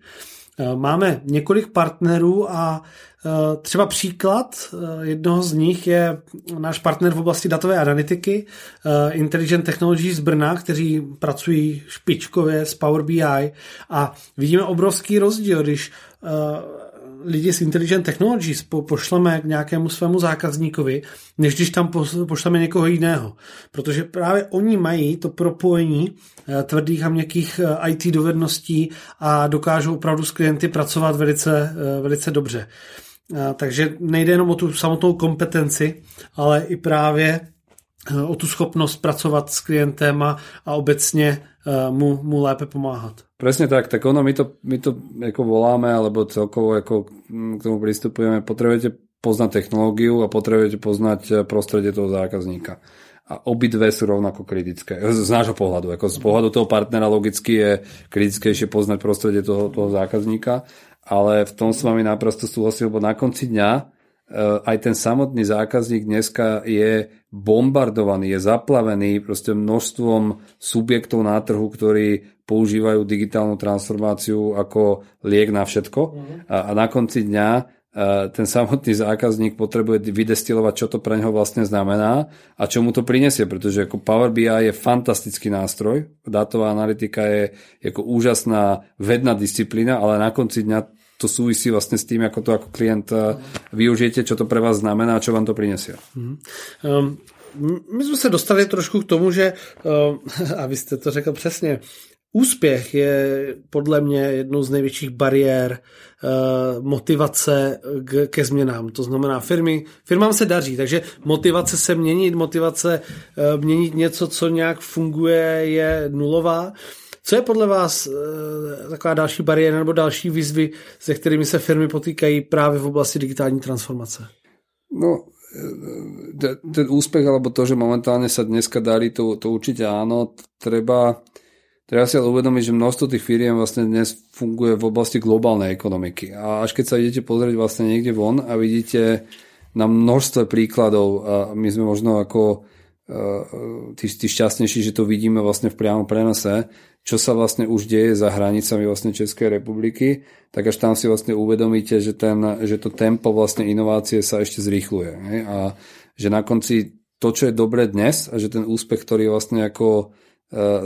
Eh, máme několik partnerů a třeba příklad eh, jednoho z nich je náš partner v oblasti datové analytiky eh, Intelligent Technologies z Brna, kteří pracují špičkově s Power BI a vidíme obrovský rozdíl, když lidi z Intelligent Technologies po, pošleme k nějakému svému zákazníkovi, než když tam pošleme někoho jiného. Protože právě oni mají to propojení tvrdých a měkkých IT dovedností a dokážou opravdu s klienty pracovat velice, velice dobře. Takže nejde jenom o tu samotnou kompetenci, ale i právě e, o tu schopnost pracovat s klientem a, obecně e, mu, mu lépe pomáhat. Presne tak, tak ono my to, my to ako voláme, alebo celkovo ako k tomu pristupujeme, potrebujete poznať technológiu a potrebujete poznať e, prostredie toho zákazníka. A obidve sú rovnako kritické. Z nášho pohľadu. Ako z pohľadu toho partnera logicky je kritickejšie poznať prostredie toho, toho zákazníka ale v tom s vami naprosto súhlasím, lebo na konci dňa eh, aj ten samotný zákazník dneska je bombardovaný, je zaplavený proste množstvom subjektov na trhu, ktorí používajú digitálnu transformáciu ako liek na všetko. Mm-hmm. A, a na konci dňa ten samotný zákazník potrebuje vydestilovať, čo to pre neho vlastne znamená a čo mu to prinesie, pretože ako Power BI je fantastický nástroj, dátová analytika je ako úžasná vedná disciplína, ale na konci dňa to súvisí vlastne s tým, ako to ako klient využijete, čo to pre vás znamená a čo vám to prinesie. Mm-hmm. Um, my jsme se dostali trošku k tomu, že, um, a vy jste to řekl přesně, Úspěch je podle mě jednou z největších bariér uh, motivace ke změnám. To znamená, firmy, firmám se daří, takže motivace se měnit, motivace uh, měnit něco, co nějak funguje, je nulová. Co je podle vás uh, taková další bariéra nebo další výzvy, se kterými se firmy potýkají právě v oblasti digitální transformace? No, ten úspech alebo to, že momentálne sa dneska darí, to, to určite áno. Treba Treba si ale uvedomiť, že množstvo tých firiem vlastne dnes funguje v oblasti globálnej ekonomiky. A až keď sa idete pozrieť vlastne niekde von a vidíte na množstve príkladov a my sme možno ako tí, tí šťastnejší, že to vidíme vlastne v priamom prenose, čo sa vlastne už deje za hranicami vlastne Českej republiky, tak až tam si vlastne uvedomíte, že, ten, že to tempo vlastne inovácie sa ešte zrýchluje. Hej? A že na konci to, čo je dobre dnes a že ten úspech, ktorý vlastne ako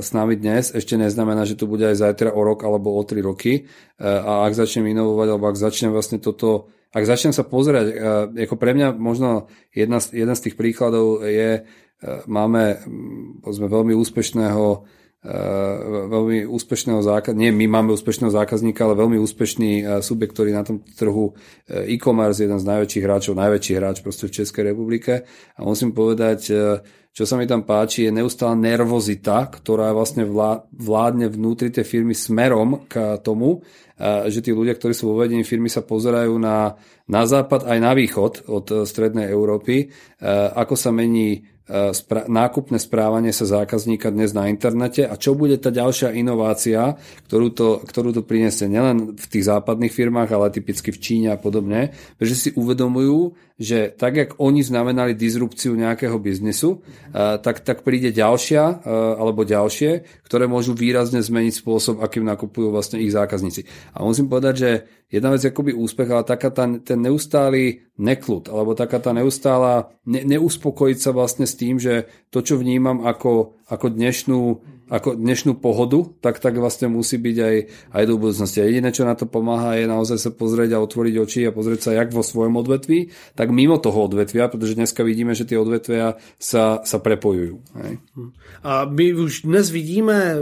s nami dnes, ešte neznamená, že to bude aj zajtra o rok alebo o tri roky. A ak začnem inovovať, alebo ak začnem vlastne toto, ak začnem sa pozerať, ako pre mňa možno jedna, jeden z tých príkladov je, máme povedzme, veľmi úspešného veľmi úspešného zákazníka, nie my máme úspešného zákazníka, ale veľmi úspešný subjekt, ktorý na tom trhu e-commerce, jeden z najväčších hráčov, najväčší hráč proste v Českej republike. A musím povedať, čo sa mi tam páči, je neustála nervozita, ktorá vlastne vládne vnútri tej firmy smerom k tomu, že tí ľudia, ktorí sú vo vedení firmy, sa pozerajú na, na západ aj na východ od strednej Európy, ako sa mení spra- nákupné správanie sa zákazníka dnes na internete a čo bude tá ďalšia inovácia, ktorú to, ktorú to priniesie nielen v tých západných firmách, ale typicky v Číne a podobne, pretože si uvedomujú, že tak, jak oni znamenali disrupciu nejakého biznisu, tak, tak príde ďalšia alebo ďalšie, ktoré môžu výrazne zmeniť spôsob, akým nakupujú vlastne ich zákazníci. A musím povedať, že jedna vec je akoby úspech, ale taká tá, ten neustály neklud, alebo taká tá neustála ne, neuspokojiť sa vlastne s tým, že to, čo vnímam ako, ako dnešnú ako dnešnú pohodu, tak tak vlastne musí byť aj, aj do budúcnosti. A jediné, čo na to pomáha, je naozaj sa pozrieť a otvoriť oči a pozrieť sa jak vo svojom odvetví, tak mimo toho odvetvia, pretože dneska vidíme, že tie odvetvia sa, sa prepojujú. Hej. A my už dnes vidíme,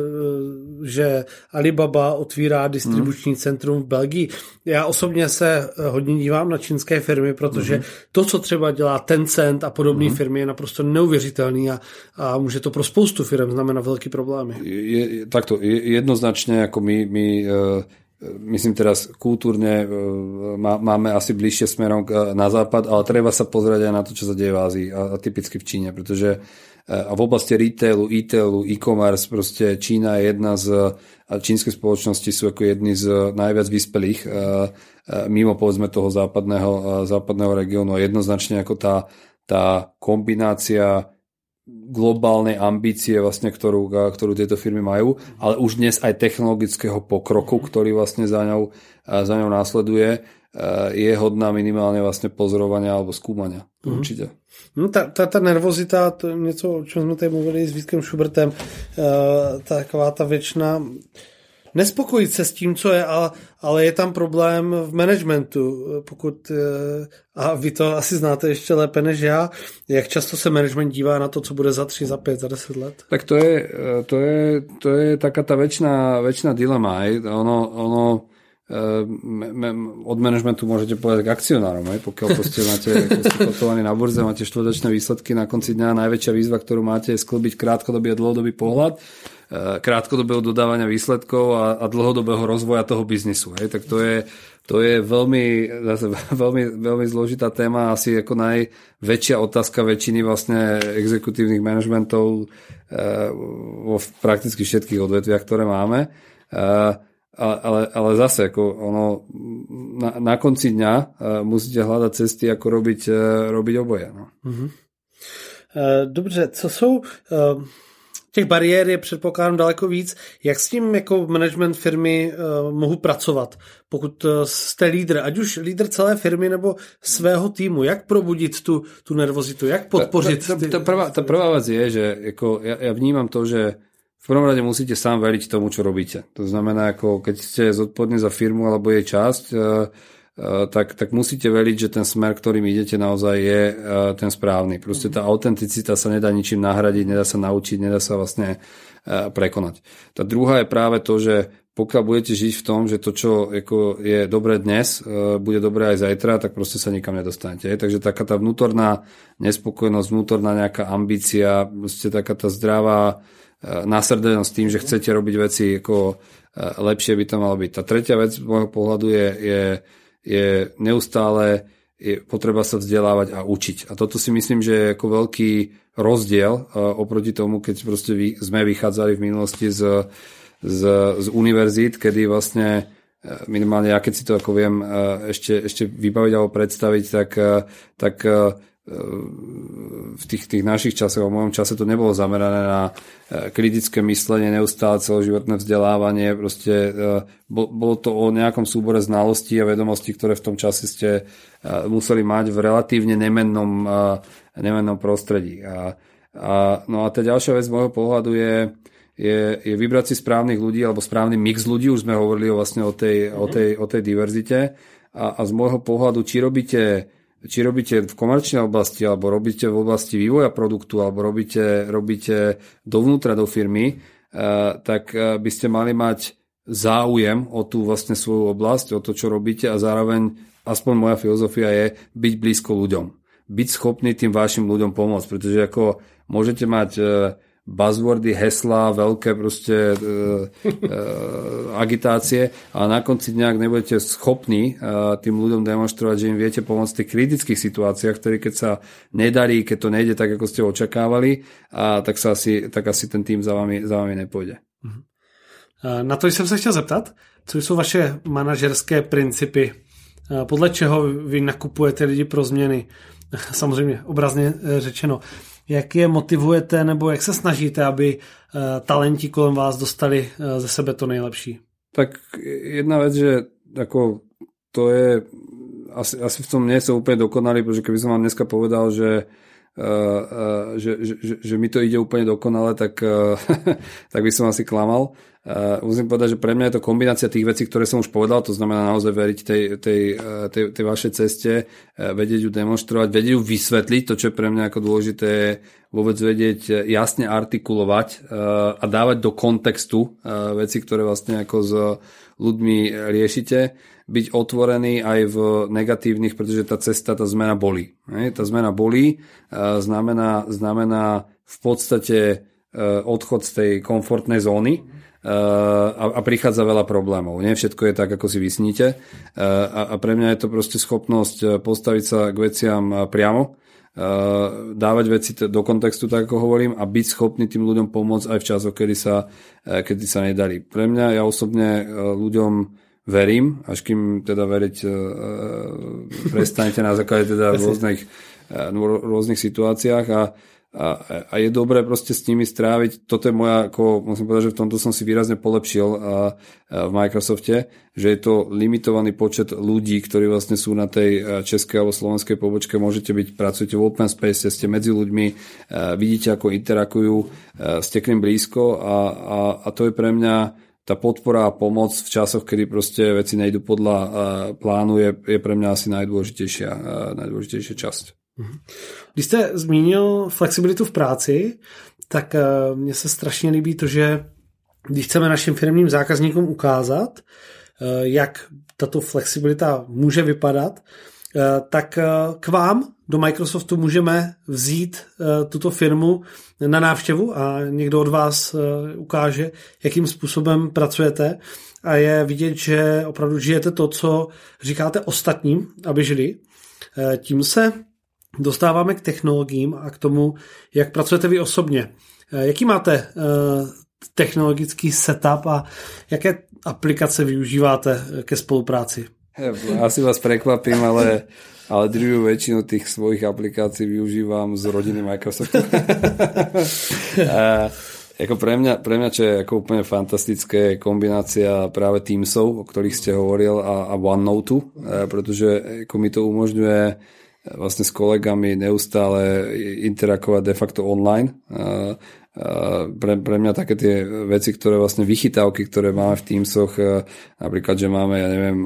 že Alibaba otvírá distribuční hmm. centrum v Belgii. Já osobně se hodně dívám na čínské firmy, protože hmm. to, co třeba dělá Tencent a podobné hmm. firmy, je naprosto neuvěřitelný a, a může to pro spoustu firm znamenat velký problém problémy. Je, takto, jednoznačne ako my, my e, myslím teraz kultúrne e, máme asi bližšie smerom na západ, ale treba sa pozrieť aj na to, čo sa deje v Ázii a, typicky v Číne, pretože e, a v oblasti retailu, e-tailu, e-commerce, proste Čína je jedna z, čínske spoločnosti sú ako jedni z najviac vyspelých mimo povedzme toho západného, západného regiónu jednoznačne ako tá, tá kombinácia globálnej ambície, vlastne, ktorú, ktorú tieto firmy majú, ale už dnes aj technologického pokroku, ktorý vlastne za ňou, za ňou následuje, je hodná minimálne vlastne pozorovania alebo skúmania. Mm-hmm. Určite. No, ta, ta, ta nervozita, to je něco, o čem jsme tady mluvili s Vítkem Schubertem, uh, taková ta věčná nespokojit se s tím, co je, ale, ale je tam problém v managementu. Pokud, eh, a vy to asi znáte ještě lépe než já, jak často se management dívá na to, co bude za 3, za 5, za 10 let? Tak to je, eh, to je, to je taká ta väčšiná, väčšiná dilema. Ono, ono od managementu môžete povedať k akcionárom, aj? pokiaľ proste máte kotovaný na burze, máte štvrtočné výsledky, na konci dňa najväčšia výzva, ktorú máte, je sklbiť krátkodobý a dlhodobý pohľad krátkodobého dodávania výsledkov a, a dlhodobého rozvoja toho biznisu. Hej? Tak to je, to je veľmi, zase, veľmi, veľmi zložitá téma, asi ako najväčšia otázka väčšiny vlastne exekutívnych manažmentov e, vo prakticky všetkých odvetviach, ktoré máme. E, ale, ale zase, ako ono, na, na konci dňa e, musíte hľadať cesty, ako robiť, robiť oboje. No. Mm-hmm. Dobře, co jsou těch bariér je předpokládám daleko víc. Jak s tím jako management firmy uh, mohu pracovat, pokud uh, jste lídr, ať už lídr celé firmy nebo svého týmu, jak probudit tu, tu nervozitu, jak podpořit? Ta, ta, ta, prvá, ta prvá vec je, že jako ja, ja vnímam to, že v prvom rade musíte sám veriť tomu, čo robíte. To znamená, ako keď ste zodpovední za firmu alebo jej časť, uh, Eh, tak, tak musíte veriť, že ten smer, ktorým idete naozaj je eh, ten správny. Proste tá autenticita sa nedá ničím nahradiť, nedá sa naučiť, nedá sa vlastne prekonať. Tá druhá je práve to, že pokiaľ budete žiť v tom, že to, čo ako je dobré dnes, bude dobré aj zajtra, tak proste sa nikam nedostanete. Takže taká tá vnútorná nespokojnosť, vnútorná nejaká ambícia, proste taká tá zdravá nasrdenosť tým, že chcete robiť veci ako lepšie by to malo byť. Tá tretia vec z môjho pohľadu je, je je neustále je potreba sa vzdelávať a učiť. A toto si myslím, že je ako veľký rozdiel uh, oproti tomu, keď proste vy, sme vychádzali v minulosti z, z, z univerzít, kedy vlastne minimálne ja keď si to ako viem ešte, ešte vybaviť alebo predstaviť, tak, tak v tých, tých našich časoch, v mojom čase to nebolo zamerané na e, kritické myslenie, neustále celoživotné vzdelávanie, proste e, bolo to o nejakom súbore znalostí a vedomostí, ktoré v tom čase ste e, museli mať v relatívne nemennom, nemennom prostredí. A, a, no a tá ďalšia vec z môjho pohľadu je, je, je vybrať si správnych ľudí alebo správny mix ľudí, už sme hovorili vlastne o tej, o tej, o tej diverzite a, a z môjho pohľadu, či robíte či robíte v komerčnej oblasti, alebo robíte v oblasti vývoja produktu, alebo robíte, robíte dovnútra do firmy, eh, tak eh, by ste mali mať záujem o tú vlastne svoju oblasť, o to, čo robíte a zároveň, aspoň moja filozofia je byť blízko ľuďom. Byť schopný tým vašim ľuďom pomôcť, pretože ako môžete mať eh, buzzwordy, hesla, veľké proste e, e, agitácie a na konci nejak nebudete schopní e, tým ľuďom demonstrovať, že im viete pomôcť v tých kritických situáciách, ktoré keď sa nedarí, keď to nejde tak, ako ste očakávali, a tak, sa asi, tak asi ten tým za vami, za vami nepôjde. Mhm. Na to jsem se chtěl zeptat, co jsou vaše manažerské principy? Podle čeho vy nakupujete lidi pro změny? Samozřejmě obrazně řečeno jak je motivujete nebo jak se snažíte, aby eh, talenti kolem vás dostali eh, ze sebe to nejlepší? Tak jedna vec, že ako to je asi, asi v tom nie som úplne dokonalý, pretože keby som vám dneska povedal, že Uh, uh, že, že, že mi to ide úplne dokonale, tak, uh, tak by som asi klamal. Uh, musím povedať, že pre mňa je to kombinácia tých vecí, ktoré som už povedal, to znamená naozaj veriť tej, tej, uh, tej, tej vašej ceste, uh, vedieť ju demonstrovať, vedieť ju vysvetliť, to čo je pre mňa ako dôležité je vôbec vedieť jasne artikulovať uh, a dávať do kontextu uh, veci, ktoré vlastne ako s ľuďmi riešite, byť otvorený aj v negatívnych, pretože tá cesta, tá zmena bolí. Tá zmena bolí, znamená, znamená v podstate odchod z tej komfortnej zóny, a, a prichádza veľa problémov. Nie všetko je tak, ako si vysníte. A, a pre mňa je to proste schopnosť e, postaviť sa k veciam priamo, dávať veci do kontextu, tak ako hovorím, a byť schopný tým ľuďom pomôcť aj v časoch, kedy sa, kedy sa nedarí. Pre mňa, ja osobne ľuďom verím, až kým teda veriť prestanete na základe teda rôznych, rôznych situáciách a a, a je dobré proste s nimi stráviť. Toto je moja, ako musím povedať, že v tomto som si výrazne polepšil a, a v Microsofte, že je to limitovaný počet ľudí, ktorí vlastne sú na tej českej alebo slovenskej pobočke. Môžete byť, pracujete v open space, ste medzi ľuďmi, vidíte, ako interakujú, ste k ním blízko a, a, a to je pre mňa tá podpora a pomoc v časoch, kedy proste veci nejdu podľa plánu, je, je pre mňa asi najdôležitejšia, najdôležitejšia časť. Mhm. Když jste zmínil flexibilitu v práci, tak eh, mně se strašně líbí to, že když chceme našim firmním zákazníkům ukázat, eh, jak tato flexibilita může vypadat, eh, tak k vám do Microsoftu můžeme vzít tuto firmu na návštěvu a někdo od vás ukáže, jakým způsobem pracujete a je vidět, že opravdu žijete to, co říkáte ostatním, aby žili. Tím se dostáváme k technologiím a k tomu, jak pracujete vy osobně. Eh, jaký máte eh, technologický setup a jaké aplikace využíváte eh, ke spolupráci? Asi vás prekvapím, ale, ale druhú väčšinu tých svojich aplikácií využívam z rodiny Microsoftu. a, ako pre mňa, pre mňa, čo je ako úplne fantastické, kombinácia práve Teamsov, o ktorých ste hovoril, a, a OneNote, pretože ako mi to umožňuje vlastne s kolegami neustále interakovať de facto online. Pre, pre mňa také tie veci, ktoré vlastne vychytávky, ktoré máme v Teamsoch, napríklad, že máme, ja neviem,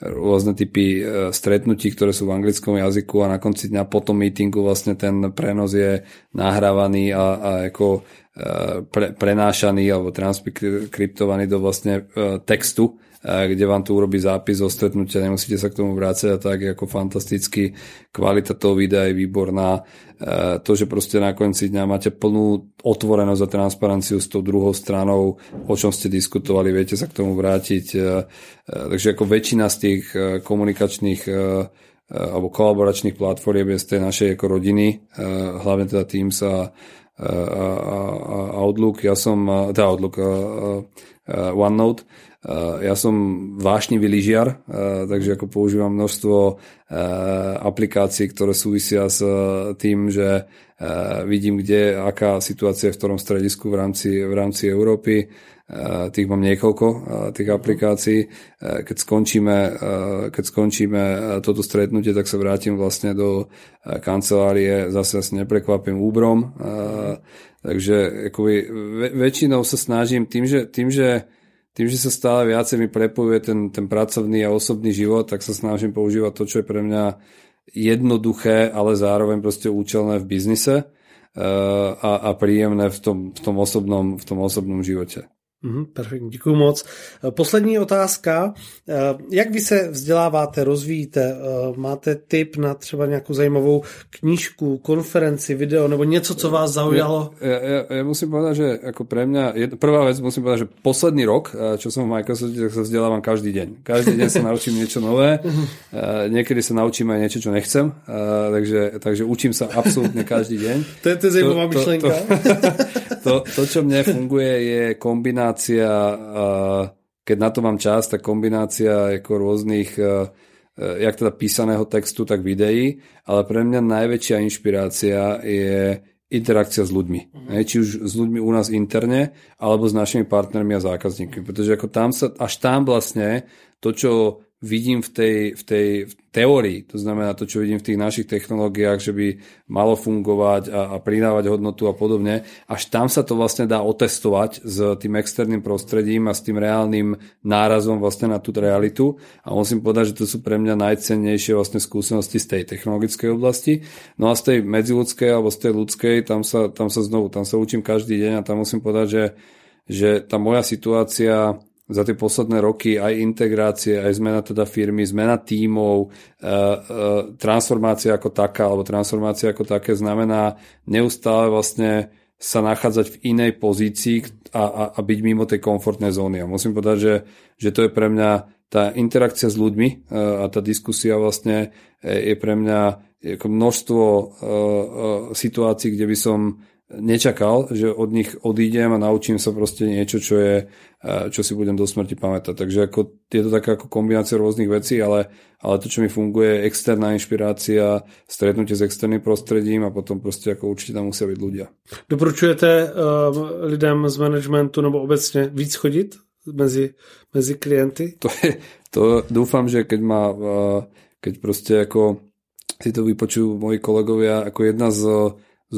rôzne typy stretnutí, ktoré sú v anglickom jazyku a na konci dňa po tom meetingu vlastne ten prenos je nahrávaný a, a ako pre, prenášaný alebo transkriptovaný do vlastne textu kde vám tu urobí zápis o stretnutia, nemusíte sa k tomu vrácať a tak ako fantasticky. Kvalita toho videa je výborná. To, že proste na konci dňa máte plnú otvorenosť a transparenciu s tou druhou stranou, o čom ste diskutovali, viete sa k tomu vrátiť. Takže ako väčšina z tých komunikačných alebo kolaboračných platform je z tej našej ako rodiny, hlavne teda Teams a Outlook, ja som, teda Outlook, OneNote, ja som vášnivý lyžiar, takže ako používam množstvo aplikácií, ktoré súvisia s tým, že vidím, kde, aká situácia je v ktorom stredisku v rámci, v rámci Európy. Tých mám niekoľko, tých aplikácií. Keď skončíme, keď skončíme toto stretnutie, tak sa vrátim vlastne do kancelárie, zase asi neprekvapím úbrom. Takže akoby, väčšinou sa snažím tým, že, tým, že tým, že sa stále viacej mi prepojuje ten, ten pracovný a osobný život, tak sa snažím používať to, čo je pre mňa jednoduché, ale zároveň proste účelné v biznise uh, a, a príjemné v tom, v tom, osobnom, v tom osobnom živote. Mm, perfektní, děkuji moc. Eh, poslední otázka. Eh, jak vy se vzděláváte, rozvíjíte? Eh, máte tip na třeba nějakou zajímavou knížku, konferenci, video nebo něco, co vás zaujalo? Ja, ja, ja musím povedať, že ako pre mňa, prvá vec musím povedať, že posledný rok, čo som v Microsofte, tak sa vzdelávam každý deň. Každý deň sa naučím niečo nové. Niekedy sa naučím aj niečo, čo nechcem. Takže, takže učím sa absolútne každý deň. To je to zajímavá myšlenka. To, to, to, to, čo mne funguje, je kombinácia kombinácia, keď na to mám čas, tak kombinácia ako rôznych jak teda písaného textu, tak videí, ale pre mňa najväčšia inšpirácia je interakcia s ľuďmi. Mm. Či už s ľuďmi u nás interne, alebo s našimi partnermi a zákazníkmi. Pretože ako tam sa, až tam vlastne to, čo vidím v tej, v tej v teórii, to znamená to, čo vidím v tých našich technológiách, že by malo fungovať a, a pridávať hodnotu a podobne, až tam sa to vlastne dá otestovať s tým externým prostredím a s tým reálnym nárazom vlastne na tú realitu a musím povedať, že to sú pre mňa najcennejšie vlastne skúsenosti z tej technologickej oblasti. No a z tej medziludskej alebo z tej ľudskej, tam sa, tam sa znovu, tam sa učím každý deň a tam musím povedať, že, že tá moja situácia za tie posledné roky aj integrácie, aj zmena teda firmy, zmena tímov, e, e, transformácia ako taká, alebo transformácia ako také znamená neustále vlastne sa nachádzať v inej pozícii a, a, a byť mimo tej komfortnej zóny. A musím povedať, že, že to je pre mňa tá interakcia s ľuďmi e, a tá diskusia vlastne je pre mňa ako množstvo situácií, kde by som nečakal, že od nich odídem a naučím sa proste niečo, čo je, čo si budem do smrti pamätať. Takže ako, je to taká ako kombinácia rôznych vecí, ale, ale to, čo mi funguje, je externá inšpirácia, stretnutie s externým prostredím a potom proste ako určite tam musia byť ľudia. Doporučujete uh, lidem z managementu nebo obecne víc chodit mezi, mezi klienty? To, je, to dúfam, že keď má, uh, keď proste ako si to vypočujú moji kolegovia, ako jedna z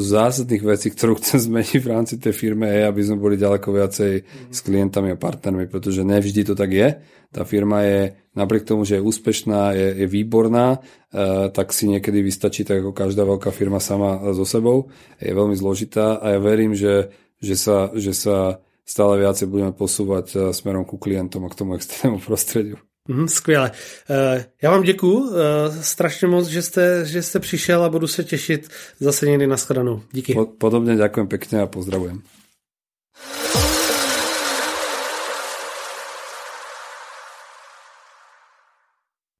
zásadných vecí, ktorú chcem zmeniť v rámci tej firmy je, aby sme boli ďaleko viacej mm. s klientami a partnermi, pretože nevždy to tak je. Tá firma je, napriek tomu, že je úspešná, je, je výborná, e, tak si niekedy vystačí tak ako každá veľká firma sama so sebou. Je veľmi zložitá a ja verím, že, že, sa, že sa stále viacej budeme posúvať e, smerom ku klientom a k tomu externému prostrediu. Mm, skvěle. Uh, já vám děkuju uh, strašně moc, že jste, že jste přišel a budu se těšit zase někdy na shledanou. Díky. Podobně děkuji pěkně a pozdravujem.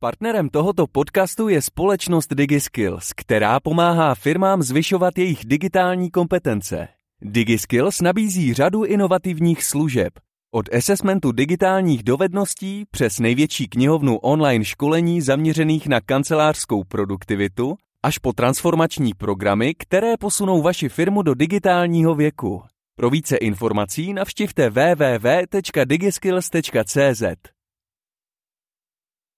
Partnerem tohoto podcastu je společnost DigiSkills, která pomáhá firmám zvyšovat jejich digitální kompetence. DigiSkills nabízí řadu inovativních služeb – od assessmentu digitálních dovedností přes největší knihovnu online školení zaměřených na kancelářskou produktivitu až po transformační programy, které posunou vaši firmu do digitálního věku. Pro více informací navštivte www.digiskills.cz.